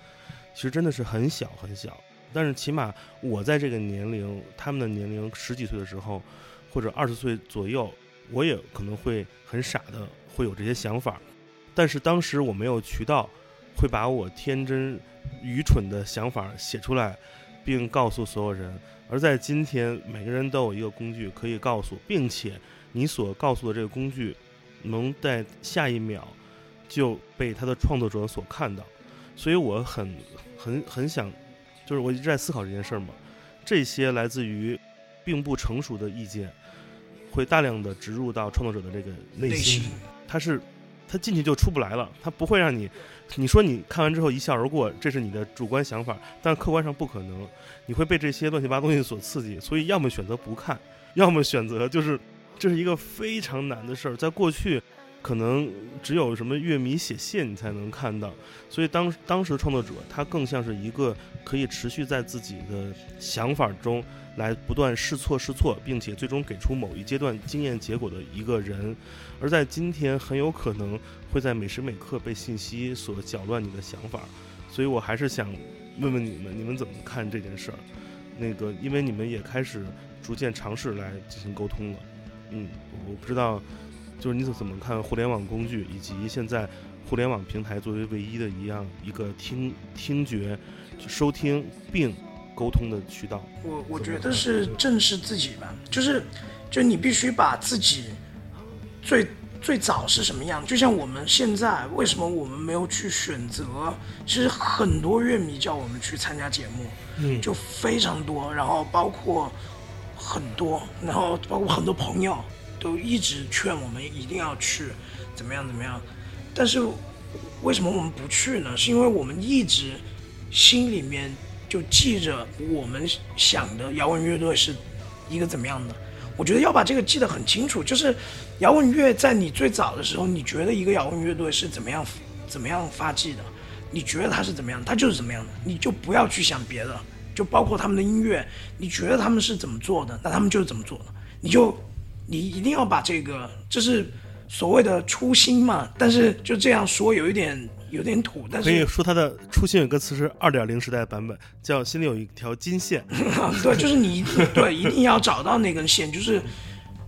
C: 其实真的是很小很小。但是起码我在这个年龄，他们的年龄十几岁的时候，或者二十岁左右，我也可能会很傻的会有这些想法，但是当时我没有渠道。会把我天真、愚蠢的想法写出来，并告诉所有人。而在今天，每个人都有一个工具可以告诉，并且你所告诉的这个工具，能在下一秒就被他的创作者所看到。所以我很、很、很想，就是我一直在思考这件事儿嘛。这些来自于并不成熟的意见，会大量的植入到创作者的这个内
D: 内
C: 心
D: 心。
C: 他是他进去就出不来了，他不会让你，你说你看完之后一笑而过，这是你的主观想法，但是客观上不可能，你会被这些乱七八糟东西所刺激，所以要么选择不看，要么选择就是这是一个非常难的事儿，在过去。可能只有什么乐迷写信你才能看到，所以当当时的创作者他更像是一个可以持续在自己的想法中来不断试错试错，并且最终给出某一阶段经验结果的一个人。而在今天，很有可能会在每时每刻被信息所搅乱你的想法。所以我还是想问问你们，你们怎么看这件事儿？那个，因为你们也开始逐渐尝试来进行沟通了。嗯，我不知道，就是你怎么看互联网工具以及现在互联网平台作为唯一的一样一个听听觉、收听并沟通的渠道？
D: 我我觉得是正视自己吧，就是，就你必须把自己最最早是什么样，就像我们现在为什么我们没有去选择？其实很多乐迷叫我们去参加节目，
C: 嗯
D: 就非常多，然后包括很多，然后包括很多朋友都一直劝我们一定要去，怎么样怎么样。但是为什么我们不去呢？是因为我们一直心里面就记着我们想的摇滚乐队是一个怎么样的。我觉得要把这个记得很清楚，就是摇滚乐在你最早的时候，你觉得一个摇滚乐队是怎么样怎么样发迹的，你觉得它是怎么样，它就是怎么样的，你就不要去想别的，就包括他们的音乐，你觉得他们是怎么做的，那他们就是怎么做的，你就你一定要把这个，这是所谓的初心嘛。但是就这样说有一点有点土，但是
C: 可以说他的初心有个词是二点零时代版本，叫心里有一条金线。
D: 对，就是你对一定要找到那根线，就是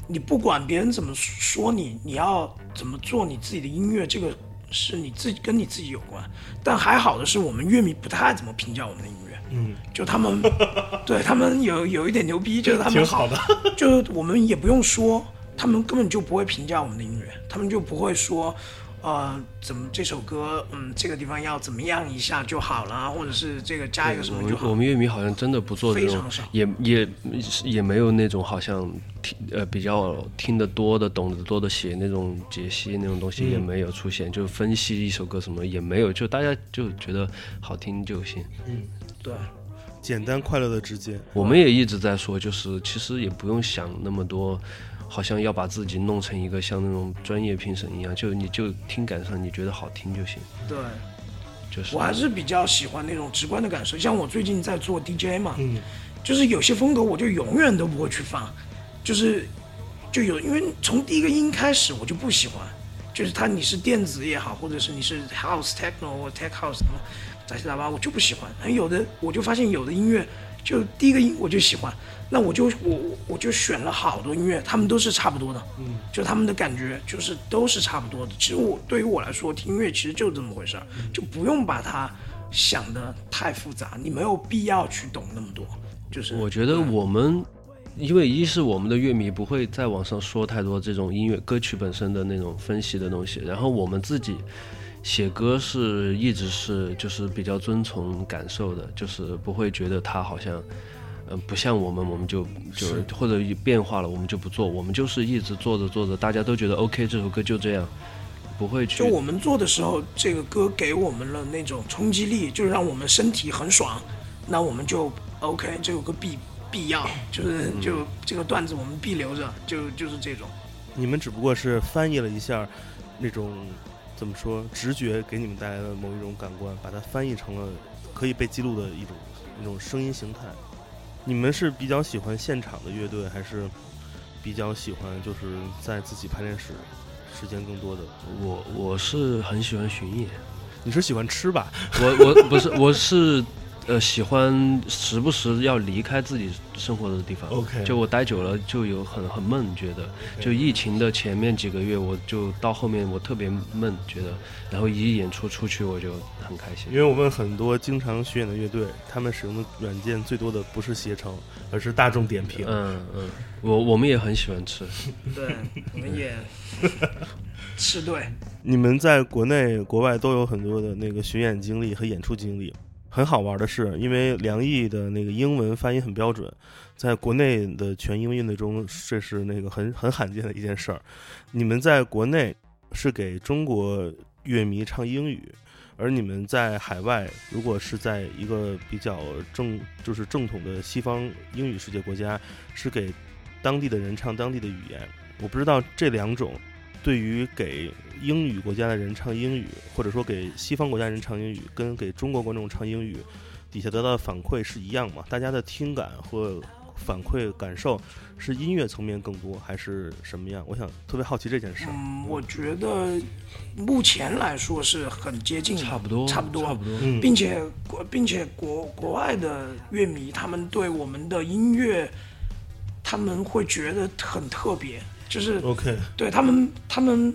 D: 你不管别人怎么说你，你要怎么做你自己的音乐，这个是你自己跟你自己有关。但还好的是我们乐迷不太怎么评价我们的音乐，
C: 嗯，
D: 就他们 对他们有有一点牛逼，就是他们
C: 挺好的。
D: 就我们也不用说，他们根本就不会评价我们的音乐，他们就不会说，呃，怎么这首歌，嗯，这个地方要怎么样一下就好了，或者是这个加一个什么就好。
E: 们我们乐迷好像真的不做这种
D: 非常少，
E: 也也也没有那种好像听呃比较听得多的、懂得多的写那种解析那种东西也没有出现，就分析一首歌什么也没有，就大家就觉得好听就行。
D: 对，
C: 简单快乐的直接。
E: 我们也一直在说，就是其实也不用想那么多，好像要把自己弄成一个像那种专业评审一样，就你就听感上你觉得好听就行。
D: 对。
E: 就是
D: 我还是比较喜欢那种直观的感受，像我最近在做 DJ 嘛，
C: 嗯，
D: 就是有些风格我就永远都不会去放，就是就有因为从第一个音开始我就不喜欢，就是它你是电子也好，或者是你是 house techno 或 tech house 什么杂七杂八，我就不喜欢。还有的我就发现有的音乐就第一个音我就喜欢，那我就我我我就选了好多音乐，他们都是差不多的，嗯，就他们的感觉就是都是差不多的。其实我对于我来说听音乐其实就这么回事儿，就不用把它想的太复杂，你没有必要去懂那么多。就是
E: 我觉得我们，因为一是我们的乐迷不会在网上说太多这种音乐歌曲本身的那种分析的东西，然后我们自己写歌是一直是就是比较遵从感受的，就是不会觉得它好像。嗯，不像我们，我们就就或者变化了，我们就不做，我们就是一直做着做着，大家都觉得 OK，这首歌就这样，不会去
D: 就我们做的时候，这个歌给我们了那种冲击力，就让我们身体很爽，那我们就 OK，这首歌必必要，就是就这个段子我们必留着，就就是这种。
C: 你们只不过是翻译了一下那种怎么说直觉给你们带来的某一种感官，把它翻译成了可以被记录的一种一种声音形态。你们是比较喜欢现场的乐队，还是比较喜欢就是在自己排练室时间更多的？
E: 我我是很喜欢巡演，
C: 你是喜欢吃吧？
E: 我我不是我是呃喜欢时不时要离开自己生活的地方。
C: OK
E: 就我待久了就有很很闷，觉得就疫情的前面几个月，我就到后面我特别闷，觉得然后一演出出去我就很开心
C: 因。为我问很多经常巡演的乐队，他们使用的软件最多的不是携程，而是大众点评。
E: 嗯嗯，我我们也很喜欢吃，
D: 对，我们也 是对，
C: 你们在国内、国外都有很多的那个巡演经历和演出经历。很好玩的是，因为梁毅的那个英文发音很标准，在国内的全英文乐队中，这是那个很很罕见的一件事儿。你们在国内是给中国乐迷唱英语，而你们在海外，如果是在一个比较正就是正统的西方英语世界国家，是给当地的人唱当地的语言。我不知道这两种对于给英语国家的人唱英语，或者说给西方国家人唱英语，跟给中国观众唱英语，底下得到的反馈是一样吗？大家的听感和反馈感受是音乐层面更多，还是什么样？我想特别好奇这件事。
D: 嗯，我觉得目前来说是很接近，
E: 差不多
D: 差不多，
E: 差不多。
C: 嗯
D: 并且国并且国国外的乐迷，他们对我们的音乐，他们会觉得很特别，就是
C: ，OK，
D: 对他们，他们，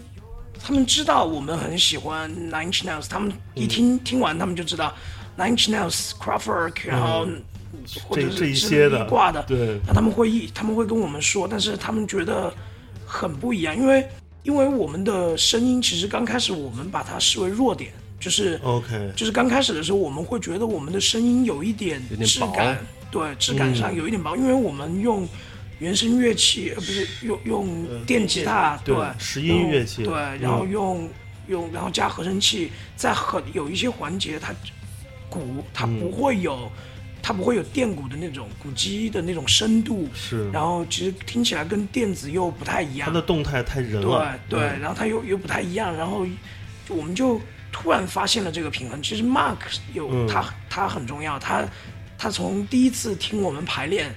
D: 他们知道我们很喜欢 Nine Inch Nails，他们一听、听完，他们就知道 Nine Inch Nails、Crawford，然后、或者
C: 这这一
D: 是
C: 些的
D: 一挂的，
C: 对。
D: 那他们会一他们会跟我们说，但是他们觉得很不一样，因为因为我们的声音其实刚开始我们把它视为弱点，就是。
C: ，OK，
D: 就是刚开始的时候，我们会觉得我们的声音有一点质感，对质感上有一点薄，因为我们用原声乐器，呃，不是用用电吉他，
C: 对
D: 对，
C: 拾音乐器。
D: 对，
C: 嗯
D: 然后用用然后加合成器，在很有一些环节，它鼓它
C: 嗯。
D: 不会有。它不会有电鼓的那种鼓机的那种深度，
C: 是。
D: 然后其实听起来跟电子又不太一样。
C: 它的动态太人了，
D: 对，
C: 对
D: 然后它又又不太一样，然后就我们就突然发现了这个平衡。其实 Mark 有、
C: 嗯。
D: 他他很重要，他他从第一次听我们排练，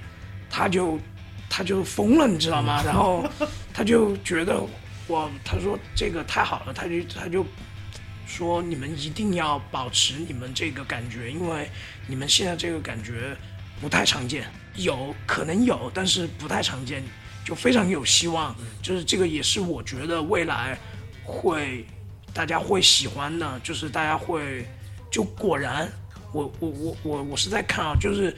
D: 他就他就疯了，你知道吗？然后他就觉得我，他说这个太好了，他就他就说你们一定要保持你们这个感觉，因为你们现在这个感觉不太常见，有可能有，但是不太常见，就非常有希望。就是这个也是我觉得未来会大家会喜欢的，就是大家会就果然，我我我我我是在看啊，就是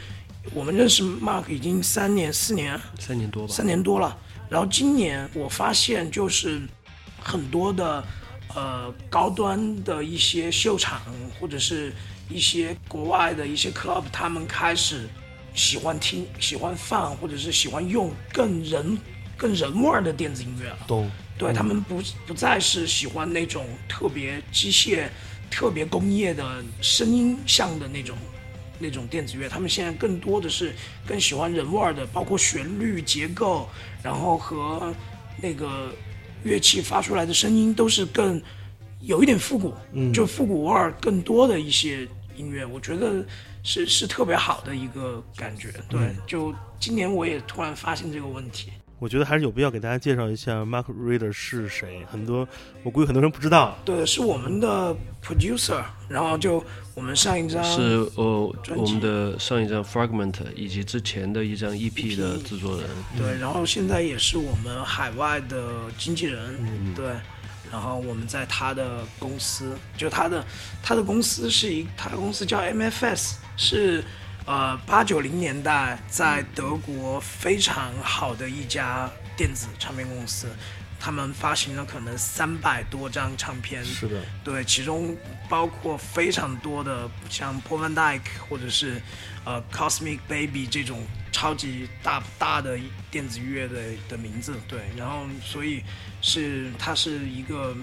D: 我们认识 Mark 已经三年四年
E: 三年多吧，
D: 三年多了。然后今年我发现，就是很多的呃高端的一些秀场，或者是一些国外的一些 club，他们开始喜欢听、喜欢放，或者是喜欢用更人、更人味儿的电子音乐了。
C: 懂，
D: 对他们不不再是喜欢那种特别机械、特别工业的声音像的那种那种电子乐，他们现在更多的是更喜欢人味儿的，包括旋律结构，然后和那个乐器发出来的声音都是更有一点复古，
C: 嗯
D: 就复古味儿更多的一些音乐，我觉得是是特别好的一个感觉。对，
C: 嗯
D: 就今年我也突然发现这个问题。
C: 我觉得还是有必要给大家介绍一下 Mark Reader 是谁。很多我估计很多人不知道。
D: 对，是我们的 producer，然后就我们上一张
E: 是哦，我们的上一张 Fragment 以及之前的一张 EP 的制作人，
D: 对，然后现在也是我们海外的经纪人，对，然后我们在他的公司，就他的他的公司是一，他的公司叫 MFS，是呃八九零年代在德国非常好的一家电子唱片公司，他们发行了可能三百多张唱片，
C: 是的，
D: 对，其中包括非常多的像 Paul Van Dyke 或者是呃 Cosmic Baby 这种超级大大的电子乐的的名字，对，然后所以是他是一个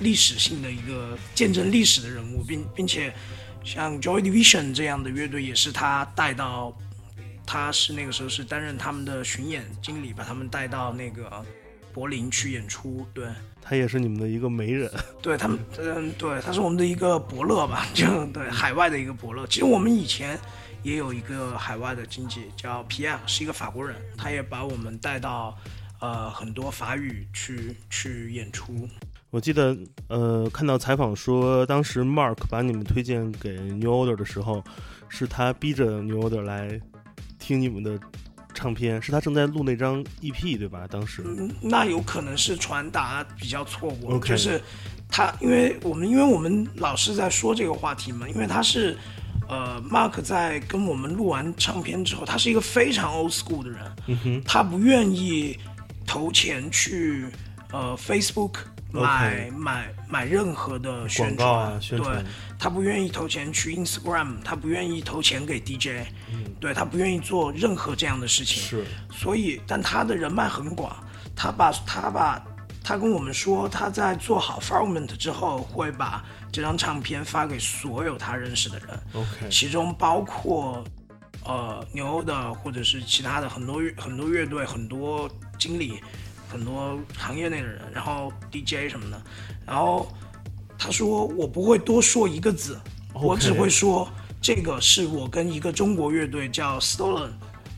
D: 历史性的一个见证历史的人物，并并且像 Joy Division 这样的乐队也是他带到，他是那个时候是担任他们的巡演经理，把他们带到那个柏林去演出，对。
C: 他也是你们的一个媒人。
D: 对他们，嗯，对，他是我们的一个伯乐吧，就对海外的一个伯乐。其实我们以前也有一个海外的经纪叫 Pierre，是一个法国人，他也把我们带到呃很多法语去去演出。
C: 我记得，呃，看到采访说，当时 Mark 把你们推荐给 New Order 的时候，是他逼着 New Order 来听你们的唱片，是他正在录那张 EP 对吧？当时，
D: 嗯，那有可能是传达比较错误就是他，因为我们因为我们老是在说这个话题嘛，因为他是呃，Mark 在跟我们录完唱片之后，他是一个非常 old school 的人，
C: 嗯哼，
D: 他不愿意投钱去呃 Facebook 买买买任何的宣
C: 传。
D: 对他不愿意投钱去 Instagram，他不愿意投钱给 DJ，、对
C: 嗯。
D: 他不愿意做任何这样的事情。
C: 是，
D: 所以，但他的人脉很广，他把他把他跟我们说，他在做好 Fragment 之后，会把这张唱片发给所有他认识的人。
C: OK，
D: 其中包括呃牛的或者是其他的很多乐很多乐队、很多经理、很多行业内的人，然后 DJ 什么的。然后他说我不会多说一个字我只会说这个是我跟一个中国乐队叫 Stolen，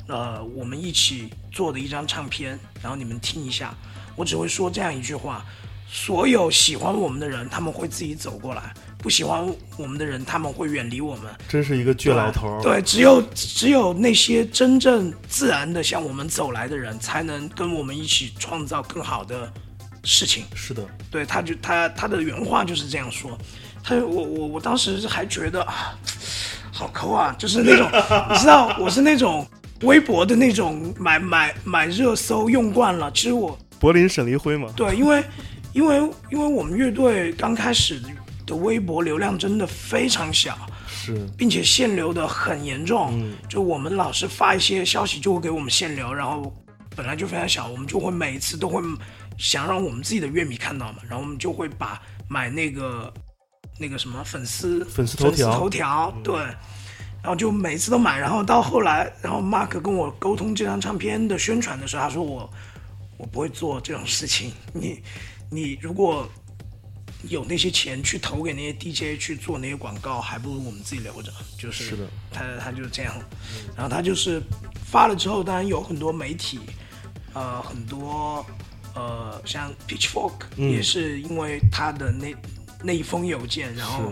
D: 呃，我们一起做的一张唱片，然后你们听一下。我只会说这样一句话：所有喜欢我们的人，他们会自己走过来；不喜欢我们的人，他们会远离我们。
C: 真是一个倔老头儿。
D: 对，只有只有那些真正自然的向我们走来的人，才能跟我们一起创造更好的事情。
C: 是的，
D: 对，他就他他的原话就是这样说。他我我我当时还觉得啊，好抠啊，就是那种 你知道，我是那种微博的那种买买买热搜用惯了。其实我
C: 柏林沈黎辉嘛，
D: 对，因为因为因为我们乐队刚开始的微博流量真的非常小，
C: 是，
D: 并且限流的很严重。
C: 嗯
D: 就我们老是发一些消息就会给我们限流，然后本来就非常小，我们就会每一次都会想让我们自己的乐迷看到嘛，然后我们就会把买那个那个什么粉丝
C: 粉丝头条
D: 头条对，然后就每次都买，然后到后来，然后 Mark 跟我沟通这张唱片的宣传的时候，他说我我不会做这种事情，你你如果有那些钱去投给那些 DJ 去做那些广告，还不如我们自己留着。就是
C: 是的
D: 他他就是这样，然后他就是发了之后，当然有很多媒体，呃，很多呃，像 Pitchfork、
C: 嗯
D: 也是因为他的那那一封邮件，然后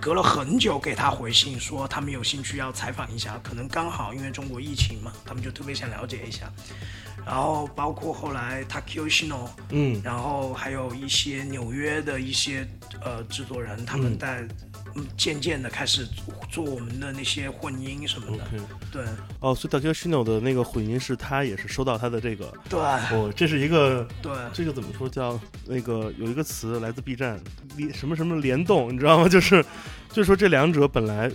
D: 隔了很久给他回信说他们有兴趣要采访一下，可能刚好因为中国疫情嘛，他们就特别想了解一下。然后包括后来 Takio Shino，
C: 嗯。
D: 然后还有一些纽约的一些呃制作人，他们在嗯渐渐的开始做我们的那些混音什么的。对。
C: 哦，所以 Takio Shino 的那个混音是他也是收到他的这个，
D: 对。
C: 哦，这是一个
D: 对。
C: 这个怎么说叫那个有一个词来自 B 站联什么什么联动，你知道吗？就是就是说这两者本来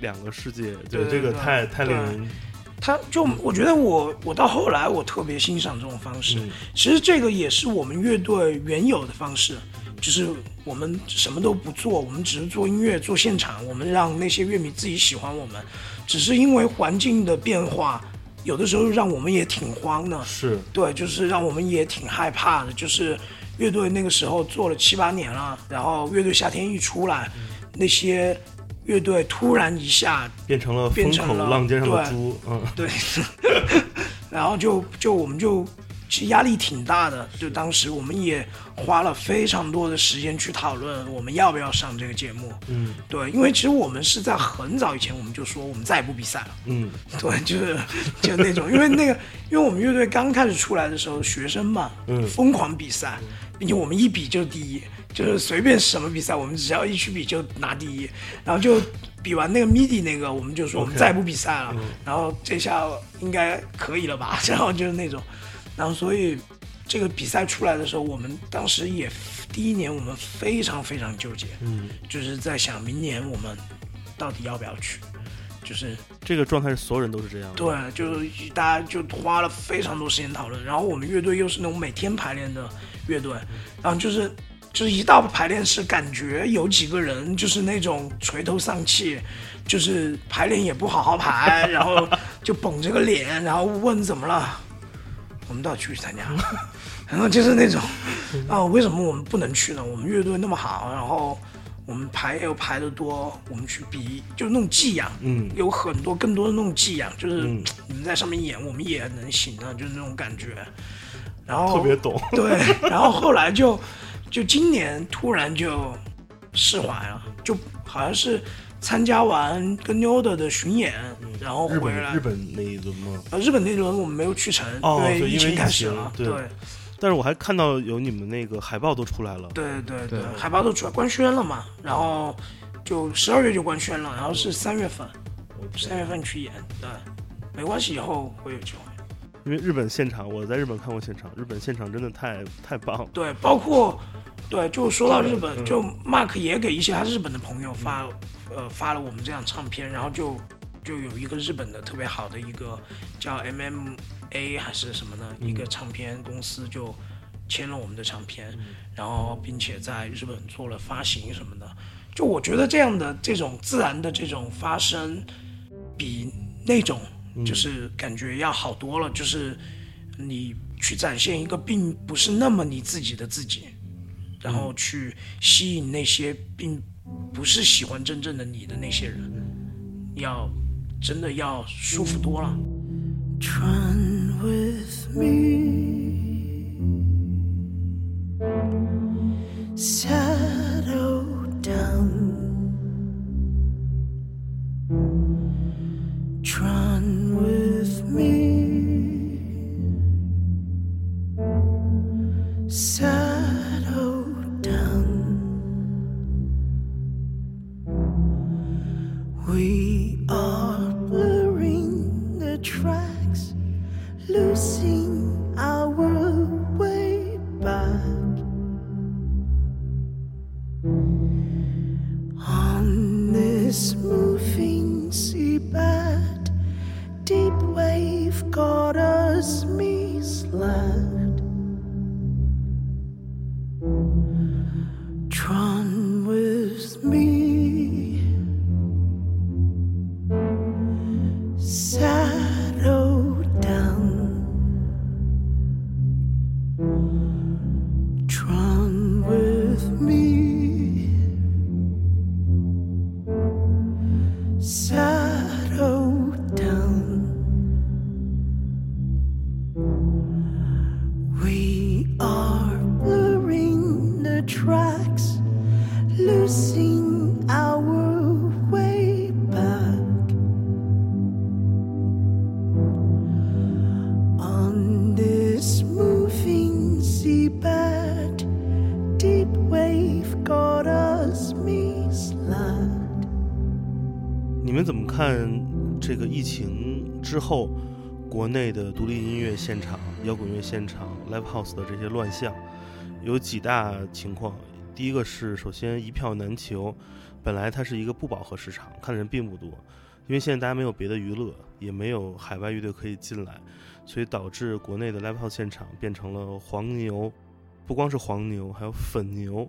C: 两个世界，对这个太太令人
D: 他就我觉得我我到后来我特别欣赏这种方式。
C: 嗯
D: 其实这个也是我们乐队原有的方式，就是我们什么都不做，我们只是做音乐、做现场，我们让那些乐迷自己喜欢我们。只是因为环境的变化，有的时候让我们也挺慌的。
C: 是
D: 对，就是让我们也挺害怕的。就是乐队那个时候做了七八年了，然后乐队夏天一出来，那些乐队突然一下
C: 变成了风口
D: 变成了
C: 浪尖上的猪，嗯，
D: 对，然后就就我们就其实压力挺大的，就当时我们也花了非常多的时间去讨论我们要不要上这个节目。
C: 嗯
D: 对，因为其实我们是在很早以前我们就说我们再也不比赛了。
C: 嗯
D: 对，就是 就那种，因为那个，因为我们乐队刚开始出来的时候，学生嘛，
C: 嗯
D: 疯狂比赛，并且我们一比就是第一，就是随便什么比赛，我们只要一去比就拿第一，然后就比完那个 MIDI 那个，我们就说我们再不比赛了
C: 嗯。
D: 然后这下应该可以了吧，然后就是那种，然后所以这个比赛出来的时候，我们当时也第一年我们非常非常纠结，
C: 嗯，
D: 就是在想明年我们到底要不要去，就是。
C: 这个状态是所有人都是这样的，
D: 对，就是大家就花了非常多时间讨论，然后我们乐队又是那种每天排练的乐队，然后就是就是一到排练室，感觉有几个人就是那种垂头丧气，就是排练也不好好排，然后就绷着个脸，然后问怎么了，我们到底去参加？然后就是那种啊，为什么我们不能去呢？我们乐队那么好，然后我们排又排得多，我们去比就是那种寄养，
C: 嗯
D: 有很多更多的那种寄养，就是
C: 嗯
D: 你们在上面演，我们也能行啊，就是那种感觉。然后
C: 特别懂，
D: 对，然后后来就就今年突然就释怀了，就好像是参加完跟 New 的的巡演，然后回来。
C: 本日本那一轮吗？
D: 呃日本那一轮我们没有去成，
C: 哦
D: 因为疫情
C: 对疫情
D: 开始了，
C: 对。
D: 对。
C: 但是我还看到有你们那个海报都出来了，
D: 对对
E: 对
D: 海报都出来官宣了嘛，然后就十二月就官宣了，然后是三月份，三月份去演，对，没关系，以后会有机会。
C: 因为日本现场我在日本看过现场，日本现场真的太太棒了，
D: 对，包括对，就说到日本，
C: 嗯。
D: 就 Mark 也给一些他日本的朋友发，呃，发了我们这样唱片，然后就就有一个日本的特别好的一个叫 MMA 还是什么呢、一个唱片公司就签了我们的唱片，然后并且在日本做了发行什么的。就我觉得这样的这种自然的这种发生，比那种就是感觉要好多了。就是你去展现一个并不是那么你自己的自己，然后去吸引那些并不是喜欢真正的你的那些人，要真的要舒服多了。
B: Run with me.
C: 之后，国内的独立音乐现场、摇滚乐现场、live house 的这些乱象？有几大情况。第一个是，首先一票难求，本来它是一个不饱和市场，看的人并不多，因为现在大家没有别的娱乐，也没有海外乐队可以进来，所以导致国内的 live house 现场变成了黄牛，不光是黄牛，还有粉牛，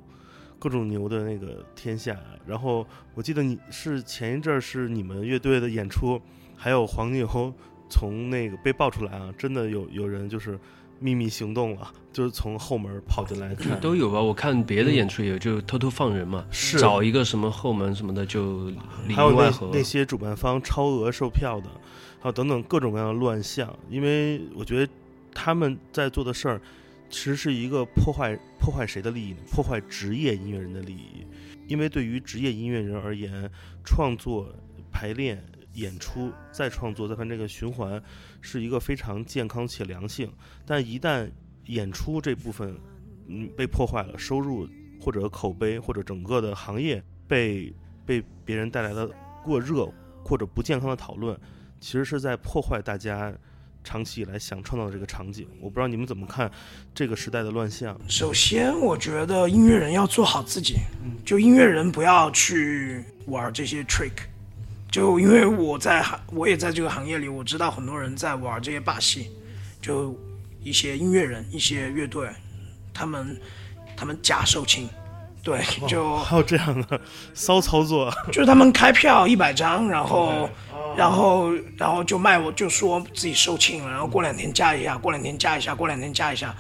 C: 各种牛的那个天下。然后我记得你是前一阵儿是你们乐队的演出，还有黄牛从那个被爆出来啊，真的有有人就是秘密行动了，就是从后门跑进来看，
E: 都有吧？我看别的演出也有，就偷偷放人嘛，
C: 是
E: 找一个什么后门什么的就里
C: 还有那些主办方超额售票的，还有等等各种各样的乱象。因为我觉得他们在做的事儿，其实是一个破坏破坏谁的利益呢？破坏职业音乐人的利益。因为对于职业音乐人而言，创作、排练、演出、再创作、再看这个循环，是一个非常健康且良性。但一旦演出这部分嗯被破坏了，收入或者口碑或者整个的行业被被别人带来的过热或者不健康的讨论，其实是在破坏大家长期以来想创造的这个场景。我不知道你们怎么看这个时代的乱象。
D: 首先，我觉得音乐人要做好自己，就音乐人不要去玩这些 trick。就因为我在行，我也在这个行业里，我知道很多人在玩这些把戏，就一些音乐人、一些乐队，他们他们假售罄，对，就
C: 还有这样的骚操作，
D: 就是他们开票一百张，然后，然后，然后就卖我，就说自己售罄了，然后过两天加一下，过两天加一下，过两天加一下。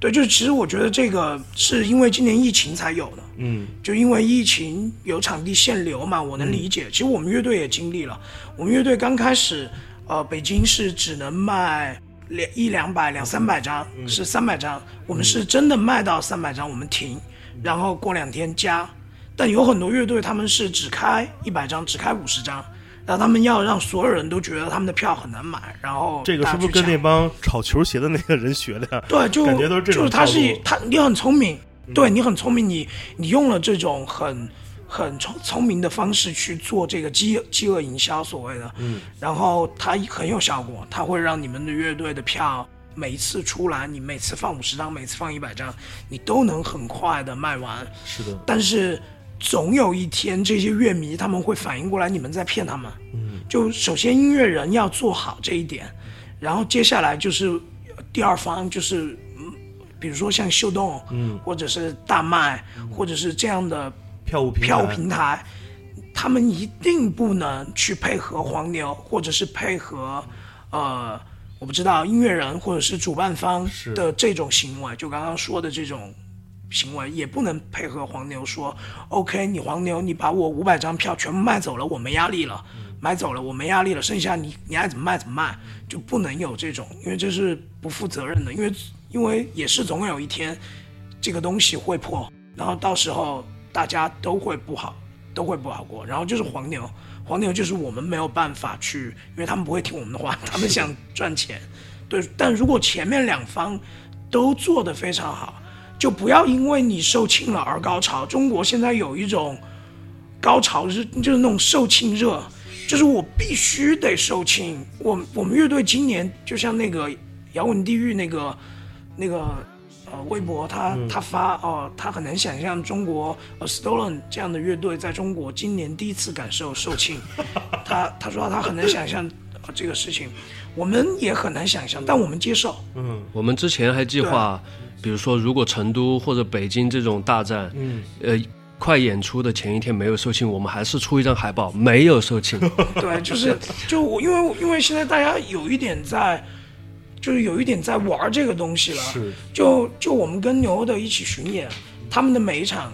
D: 对，就是其实我觉得这个是因为今年疫情才有的，
C: 嗯，
D: 就因为疫情有场地限流嘛，我能理解。其实我们乐队也经历了，我们乐队刚开始，呃，北京是只能卖两一两百、两三百张，是三百张，我们是真的卖到三百张，我们停，然后过两天加。但有很多乐队他们是只开一百张，只开五十张，然后他们要让所有人都觉得他们的票很难买，然后
C: 这个是不是跟那帮炒球鞋的那个人学的呀？
D: 对，就
C: 感觉都是这种
D: 就是他是他，你很聪明，对你很聪明，你你用了这种很很聪聪明的方式去做这个饥饥饿营销，所谓的，嗯，然后它很有效果，它会让你们的乐队的票每一次出来，你每次放五十张，每次放一百张，你都能很快的卖完，
C: 是的，
D: 但是总有一天，这些乐迷他们会反应过来，你们在骗他们。嗯，就首先音乐人要做好这一点，然后接下来就是呃第二方就是，嗯，比如说像秀动，嗯，或者是大麦，或者是这样的
C: 票
D: 票务平台，他们一定不能去配合黄牛，或者是配合呃，我不知道音乐人或者是主办方的这种行为，就刚刚说的这种行为，也不能配合黄牛说，OK，你黄牛你把我五百张票全部卖走了，我没压力了。买走了，我没压力了，剩下你你爱怎么卖怎么卖，就不能有这种，因为这是不负责任的，因为因为也是总有一天这个东西会破，然后到时候大家都会不好，都会不好过。然后就是黄牛，黄牛就是我们没有办法去，因为他们不会听我们的话，他们想赚钱。对，但如果前面两方都做得非常好，就不要因为你售罄了而高潮。中国现在有一种高潮是就是那种售罄热，就是我必须得售罄。我我们乐队今年就像那个摇滚地狱那个那个呃微博他，他发哦、他很难想象中国呃 Stolen 这样的乐队在中国今年第一次感受售罄。他 他说他很难想象、呃、这个事情，我们也很难想象，但我们接受。
C: 嗯，
E: 我们之前还计划，比如说如果成都或者北京这种大站，
C: 嗯，
E: 呃，快演出的前一天没有售罄，我们还是出一张海报，没有售罄。
D: 对，就是就我，因为因为现在大家有一点在，就是有一点在玩这个东西了。
C: 是，
D: 就就我们跟牛的一起巡演，他们的每一场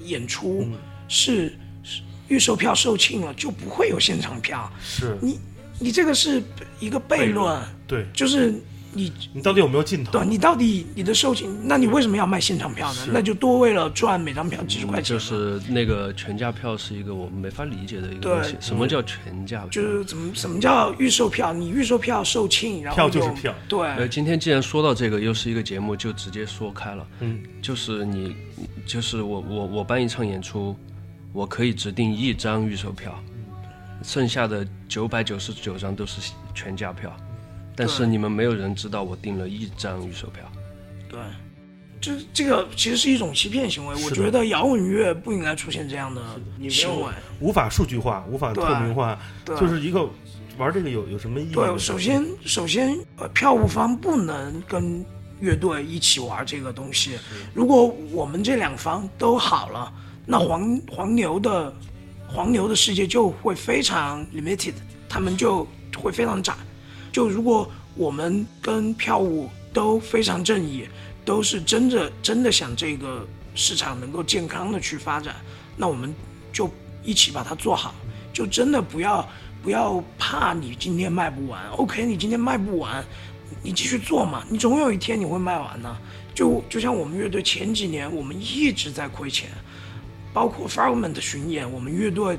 D: 演出是是预售票售罄了，就不会有现场票。
C: 是，
D: 你你这个是一个悖论，
C: 对
D: 就是你
C: 你到底有没有尽头？
D: 对你到底你的售罄，那你为什么要卖现场票呢？那就多为了赚每张票几十块钱
E: 就。是那个全价票是一个我们没法理解的一个东西
D: 对。
E: 什么叫全价票？
D: 就是怎么什么叫预售票？你预售票售罄，然后
C: 票就是票
D: 对，
E: 呃，今天既然说到这个，又是一个节目，就直接说开了。
C: 嗯，
E: 就是你，就是我，我，我办一场演出，我可以指定一张预售票，剩下的九百九十九张都是全价票，但是你们没有人知道我订了一张预售票。
D: 对，这这个其实是一种欺骗行为。我觉得摇滚乐不应该出现这样的行为。
C: 无法数据化，无法透明化，
D: 对，
C: 就是一个玩这个有有什么意义？
D: 对，首先首先呃，票务方不能跟乐队一起玩这个东西。如果我们这两方都好了，那黄黄牛的黄牛的世界就会非常 limited，他们就会非常窄。就如果我们跟票务都非常正义，都是真的真的想这个市场能够健康的去发展，那我们就一起把它做好，就真的不要不要怕你今天卖不完。OK，你今天卖不完，你继续做嘛，你总有一天你会卖完的。就就像我们乐队前几年，我们一直在亏钱，包括 Fragment 巡演，我们乐队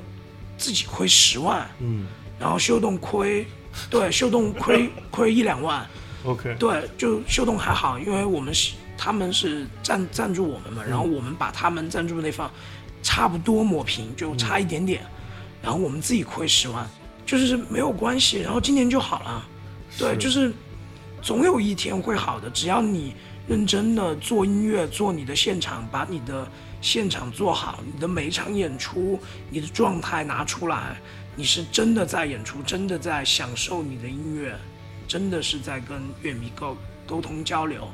D: 自己亏十万，
C: 嗯
D: 然后秀动亏，对，秀动亏亏一两万
C: ，，OK，
D: 对，就秀动还好，因为我们是他们是赞赞助我们嘛，然后我们把他们赞助的那方差不多抹平，就差一点点，然后我们自己亏十万，就是没有关系，然后今年就好了，对，就是总有一天会好的，只要你认真的做音乐，做你的现场，把你的现场做好，你的每一场演出，你的状态拿出来，你是真的在演出，真的在享受你的音乐，真的是在跟乐迷沟沟通交流，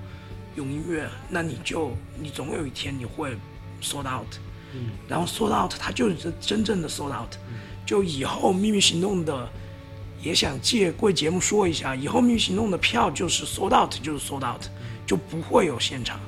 D: 用音乐，那你就你总有一天你会 sold out，
C: 嗯。
D: 然后 sold out 它就是真正的 sold out，就以后秘密行动的也想借贵节目说一下，以后秘密行动的票就是 sold out 就是 sold out，就不会有现场。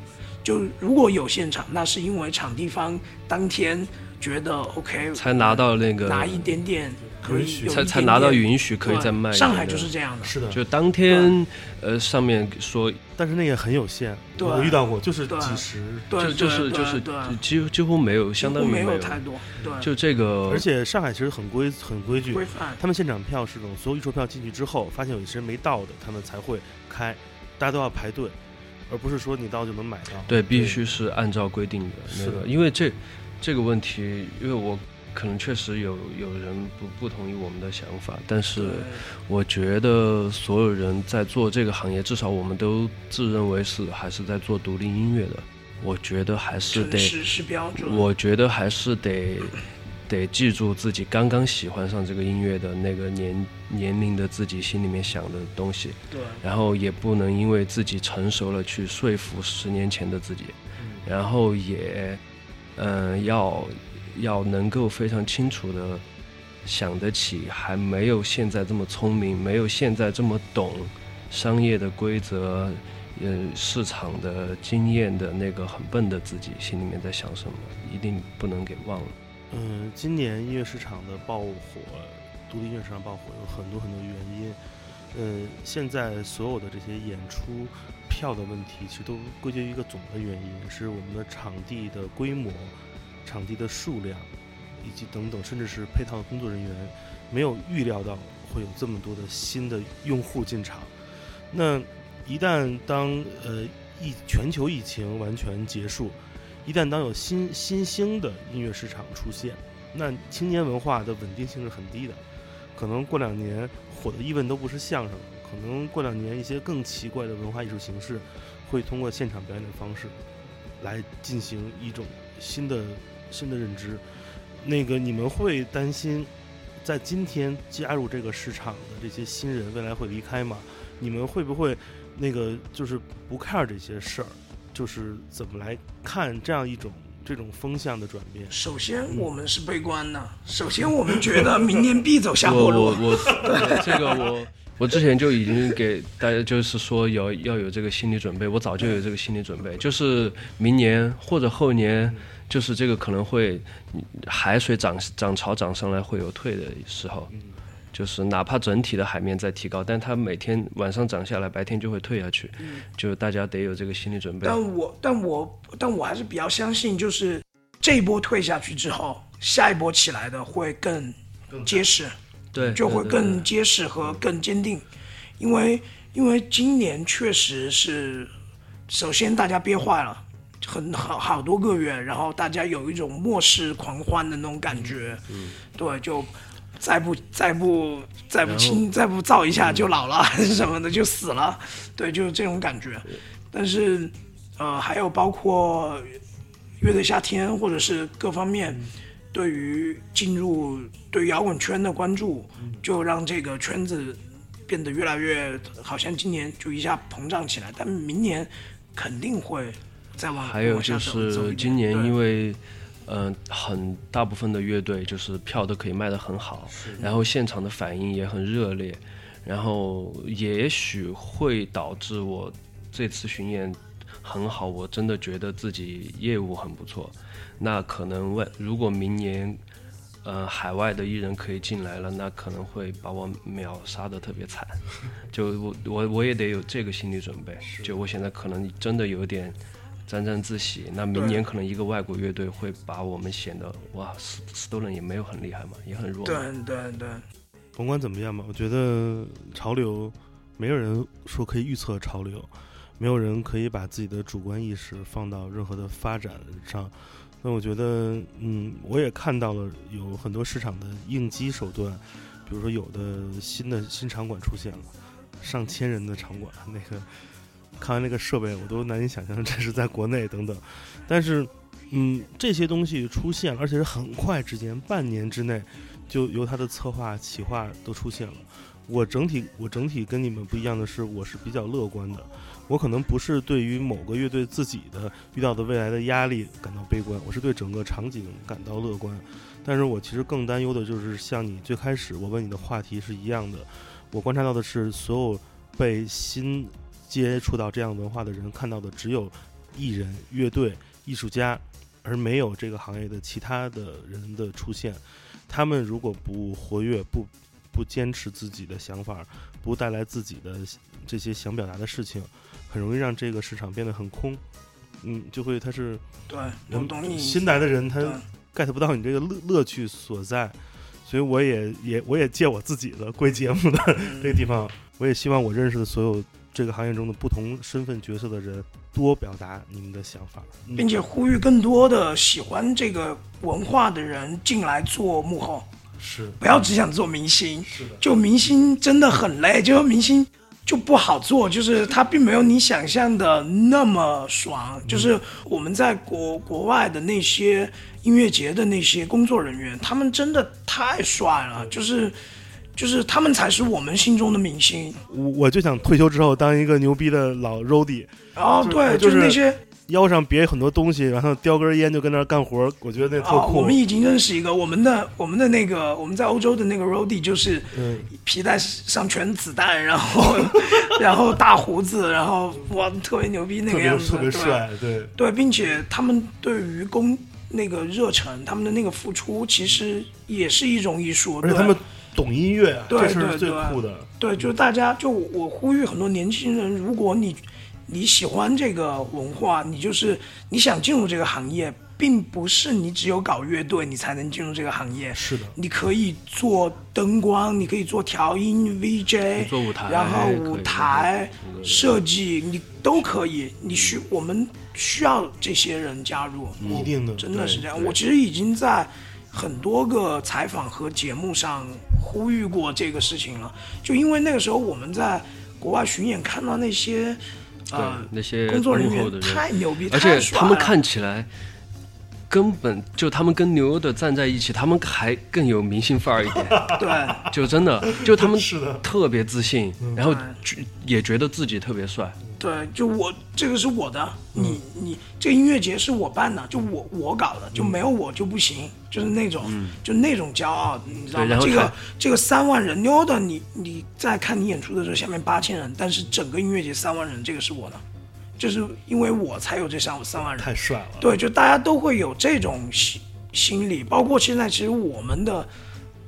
D: 就如果有现场，那是因为场地方当天觉得 OK，
E: 才拿到那个
D: 拿一点点可以
E: 才才拿到允许可以再卖。
D: 上海就是这样的，
C: 是的，
E: 就当天呃上面说
C: 但是那个很有限，
D: 对
C: 我遇到过，就是几十，
D: 对
E: 就就是就是几乎几乎没有，相当于
D: 没
E: 有
D: 有太多，对，
E: 就这个，
C: 而且上海其实很规很规矩，
D: 规范。
C: 他们现场票是这种，所有预售票进去之后，发现有一些人没到的，他们才会开，大家都要排队，而不是说你到就能买到。
E: 对必须是按照规定的那
C: 是的，
E: 个因为这这个问题，因为我可能确实有有人不不同意我们的想法，但是我觉得所有人在做这个行业，至少我们都自认为是还是在做独立音乐的，我觉得还是得
D: 是标准。
E: 我觉得还是得得记住自己刚刚喜欢上这个音乐的那个年年龄的自己心里面想的东西，
D: 对。
E: 然后也不能因为自己成熟了去说服十年前的自己，然后也嗯、要要能够非常清楚的想得起还没有现在这么聪明，没有现在这么懂商业的规则。呃，市场的经验的那个很笨的自己，心里面在想什么，一定不能给忘了。
C: 嗯，今年音乐市场的爆火，独立音乐市场爆火有很多很多原因。呃，现在所有的这些演出票的问题，其实都归结于一个总的原因，是我们的场地的规模、场地的数量，以及等等，甚至是配套的工作人员，没有预料到会有这么多的新的用户进场。那一旦当呃疫全球疫情完全结束，一旦当有新新兴的音乐市场出现，那青年文化的稳定性是很低的。可能过两年火的一问都不是相声了，可能过两年一些更奇怪的文化艺术形式，会通过现场表演的方式，来进行一种新的新的认知。那个你们会担心，在今天加入这个市场的这些新人未来会离开吗？你们会不会那个就是不 care 这些事儿？就是怎么来看这样一种这种风向的转变？
D: 首先我们是悲观的，首先我们觉得明年必走下坡路。
E: 我我我 这个我我之前就已经给大家就是说有要有这个心理准备，我早就有这个心理准备，就是明年或者后年，就是这个可能会海水涨涨潮涨上来会有退的时候。就是哪怕整体的海面在提高，但它每天晚上涨下来，白天就会退下去，就大家得有这个心理准备。
D: 但我但我但我还是比较相信，就是这一波退下去之后，下一波起来的会更结实，
E: 对，
D: 就会更结实和更坚定，因为因为今年确实是，首先大家憋坏了。很好好多个月，然后大家有一种末世狂欢的那种感觉，嗯，对，就再不再不再不
E: 然后
D: 亲再不造一下就老了还是 什么的就死了，对，就是这种感觉。但是呃，还有包括乐队夏天或者是各方面对于进入对摇滚圈的关注，就让这个圈子变得越来越好像今年就一下膨胀起来，但明年肯定会再往
E: 还有就是今年因为，嗯、很大部分的乐队就是票都可以卖得很好，然后现场的反应也很热烈，然后也许会导致我这次巡演很好，我真的觉得自己业务很不错，那可能问如果明年。呃，海外的艺人可以进来了，那可能会把我秒杀的特别惨，就我我我也得有这个心理准备。就我现在可能真的有点沾沾自喜，那明年可能一个外国乐队会把我们显得哇，斯斯多伦也没有很厉害嘛，也很弱。
D: 对对对，
C: 甭管怎么样吧，我觉得潮流没有人说可以预测潮流，没有人可以把自己的主观意识放到任何的发展上。那我觉得，嗯，我也看到了有很多市场的应激手段，比如说有的新的新场馆出现了，上千人的场馆，那个看完那个设备，我都难以想象这是在国内等等。但是，嗯，这些东西出现，而且是很快之间，半年之内，就由他的策划、企划都出现了。我整体我整体跟你们不一样的是，我是比较乐观的。我可能不是对于某个乐队自己的遇到的未来的压力感到悲观，我是对整个场景感到乐观。但是我其实更担忧的就是像你最开始我问你的话题是一样的，我观察到的是所有被新接触到这样文化的人看到的只有艺人、乐队、艺术家，而没有这个行业的其他的人的出现。他们如果不活跃、不不坚持自己的想法，不带来自己的这些想表达的事情，很容易让这个市场变得很空。嗯，就会他是
D: 对，我懂你。
C: 新来的人，他 get 不到你这个乐乐趣所在，所以我也也我也借我自己的归节目的
D: 嗯
C: 这个地方，我也希望我认识的所有这个行业中的不同身份角色的人多表达你们的想法，嗯。
D: 并且呼吁更多的喜欢这个文化的人进来做幕后，
C: 是。
D: 不要只想做明星。
C: 是的，
D: 就明星真的很累，就明星就不好做，就是他并没有你想象的那么爽。就是我们在国国外的那些音乐节的那些工作人员，他们真的太帅了，就是就是他们才是我们心中的明星。
C: 我我就想退休之后当一个牛逼的老
D: 然后对，
C: 就是
D: 那些
C: 腰上别很多东西，然后叼根烟就跟那儿干活，我觉得那特
D: 啊，
C: 酷。
D: 我们已经认识一个我们的我们的那个我们在欧洲的那个 Rody，就是
C: 嗯
D: 皮带上全子弹，然后然后大胡子，然后哇特别牛逼那个样子，
C: 特别
D: 对
C: 帅，对，
D: 对，并且他们对于工那个热忱，他们的那个付出，其实也是一种艺术。对
C: 而且他们懂音乐啊，
D: 对
C: 这是最
D: 对对
C: 酷的。
D: 对，就是大家，就我呼吁很多年轻人，如果你你喜欢这个文化，你就是你想进入这个行业，并不是你只有搞乐队你才能进入这个行业。
C: 是的，
D: 你可以做灯光，你可以做调音 VJ，
E: 做舞台
D: 然后舞台
E: 对对对
D: 设计你都可以。你需我们需要这些人加入，我
C: 一定的
D: 真的是这样。我其实已经在很多个采访和节目上呼吁过这个事情了，就因为那个时候我们在国外巡演看到那些呃
E: 对那些
D: 工作人员
E: 幕后的人。
D: 太牛逼，
E: 而且他们看起来根本就他们跟牛的站在一起，他们还更有明星范儿一点，
D: 对。
E: 就真的就他们
C: 是
E: 特别自信，然后觉也觉得自己特别帅。
D: 对，就我这个是我的，你你这个音乐节是我办的，就我我搞的，就没有我就不行，就是那种、就那种骄傲，你知道吗？这个这个三万人妞的，你你在看你演出的时候，下面八千人，但是整个音乐节三万人，这个是我的，就是因为我才有这三三万人，
C: 太帅了。
D: 对，就大家都会有这种心心理，包括现在其实我们的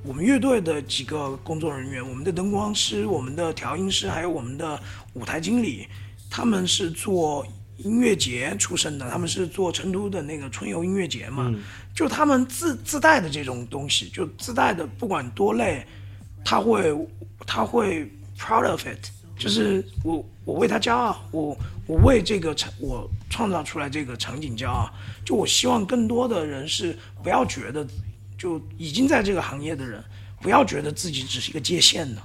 D: 我们乐队的几个工作人员，我们的灯光师、我们的调音师，还有我们的舞台经理，他们是做音乐节出身的，他们是做成都的那个春游音乐节嘛，就他们自自带的这种东西，就自带的不管多累，他会他会 proud of it，就是我我为他骄傲，我我为这个场我创造出来这个场景骄傲。就我希望更多的人是不要觉得，就已经在这个行业的人，不要觉得自己只是一个接线的，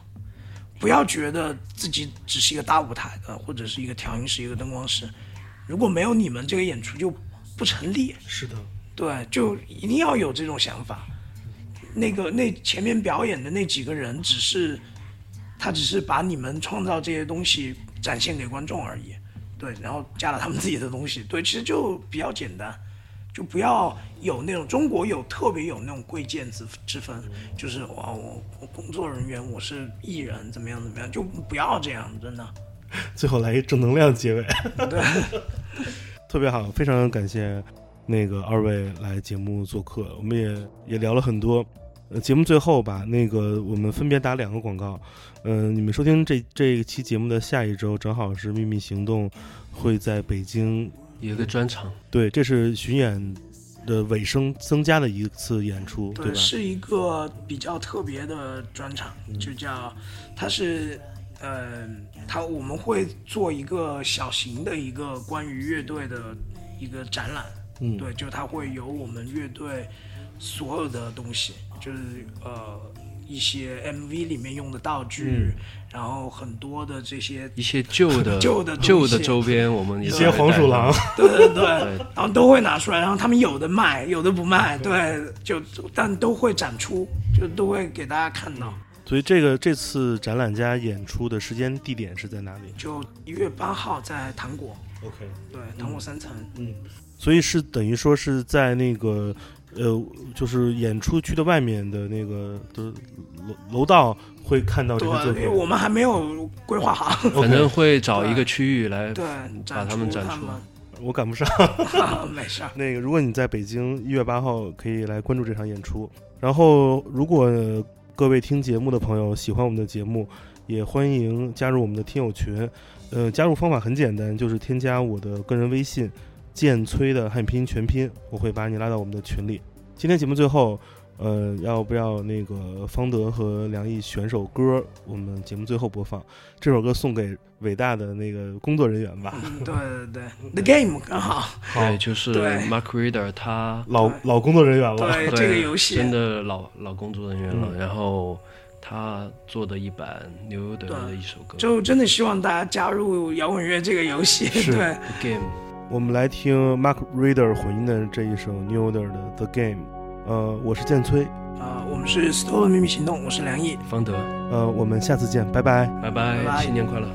D: 不要觉得自己只是一个大舞台的，或者是一个调音师、一个灯光师。如果没有你们，这个演出就不成立。
C: 是的，
D: 对，就一定要有这种想法。那个那前面表演的那几个人，只是他只是把你们创造这些东西展现给观众而已。对，然后加了他们自己的东西。对，其实就比较简单，就不要有那种中国有特别有那种贵贱之之分，就是哇，我我工作人员，我是艺人，怎么样怎么样，就不要这样，真的。
C: 最后来一正能量结尾，
D: 对，
C: 特别好，非常感谢那个二位来节目做客，我们也也聊了很多。呃，节目最后吧，那个我们分别打两个广告。嗯、你们收听这这一期节目的下一周，正好是《秘密行动》会在北京，
F: 有一个专场，
C: 对，这是巡演的尾声增加的一次演出，对
D: 对，
C: 吧？
D: 是一个比较特别的专场，
C: 嗯。
D: 就叫它是，呃，它我们会做一个小型的一个关于乐队的一个展览，
C: 嗯，
D: 对，就它会有我们乐队所有的东西，就是呃一些 MV 里面用的道具，
C: 嗯。
D: 然后很多的这些，
F: 一些旧的
D: 旧的东西
F: 旧的周边，我们
C: 一些黄鼠狼，
D: 对对对，
F: 对。
D: 然后都会拿出来，然后他们有的卖，有的不卖，对，就但都会展出，就都会给大家看到。
C: 所以这个这次展览家演出的时间地点是在哪里？
D: 就一月八号在糖果
C: ，？OK，
D: 对，糖果三层，
C: 嗯，所以是等于说是在那个呃，就是演出区的外面的那个的楼楼道会看到这
D: 对
C: 些作，品。
D: 因为我们还没有规划好，
F: 反正会找一个区域来
D: 对，
F: 把他们展出。
C: 我赶不上。
D: 出，没事儿，
C: 那个，如果你在北京一月八号可以来关注这场演出。然后，如果呃各位听节目的朋友喜欢我们的节目，也欢迎加入我们的听友群。呃，加入方法很简单，就是添加我的个人微信“剑崔”的汉拼音全拼，我会把你拉到我们的群里。今天节目最后，呃，要不要那个方德和梁毅选首歌？我们节目最后播放这首歌，送给伟大的那个工作人员吧。
D: 嗯，对对对，The Game 刚好，
F: 对，就是
D: 对
F: Mark Reader 他
C: 老老工作人员了，
D: 对这个游戏
F: 真的老老工作人员了，
C: 嗯
F: 然后他做的一版牛的的一首歌，
D: 就真的希望大家加入摇滚乐这个游戏，
C: 是
D: 对
F: ，Game。
C: 我们来听 Mark Reader 混音的这一首 New Order 的 The Game。呃，我是建崔，
D: 啊，我们是 Stone 秘密行动，我是梁毅，
F: 方德，
C: 呃，我们下次见，拜拜。
F: 拜拜，
D: 拜拜
F: 新年快乐。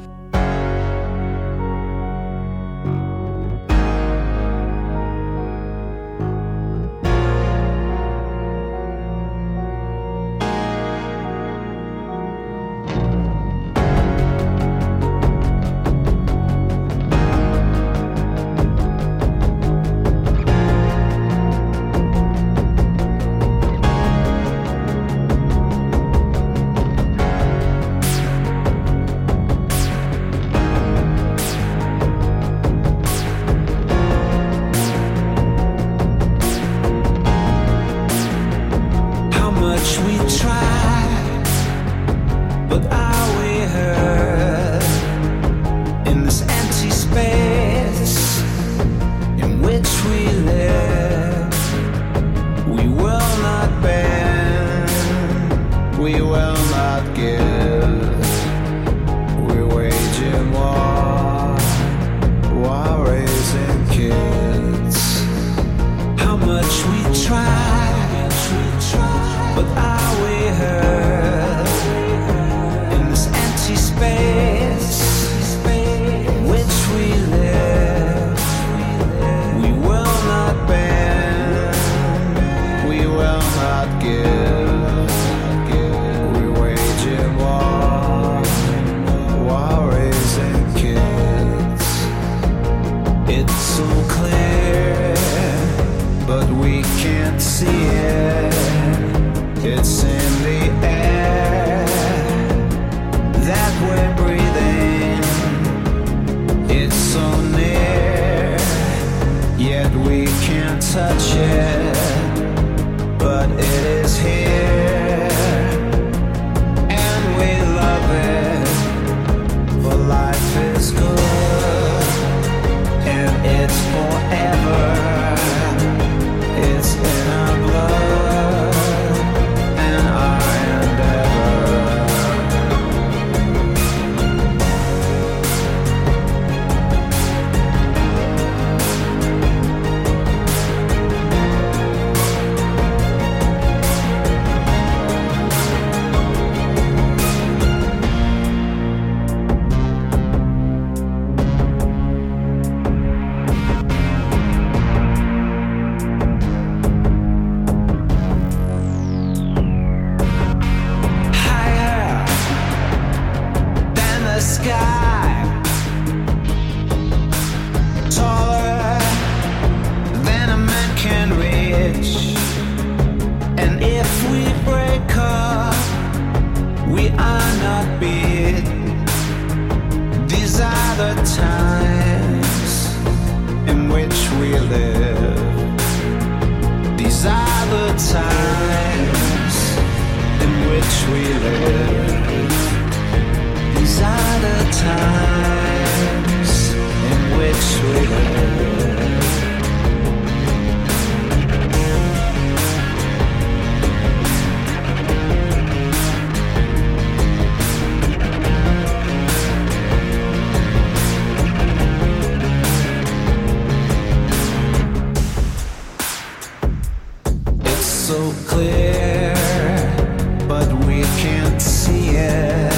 G: Can't see it.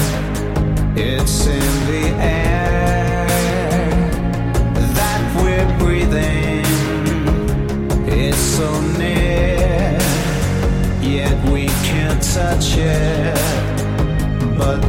G: It's in the air that we're breathing. It's so near, yet we can't touch it. But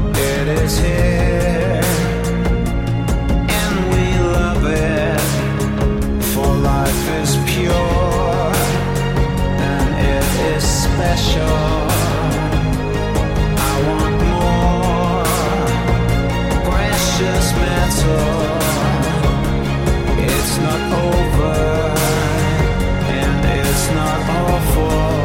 G: It's not over, and
H: it's not all for.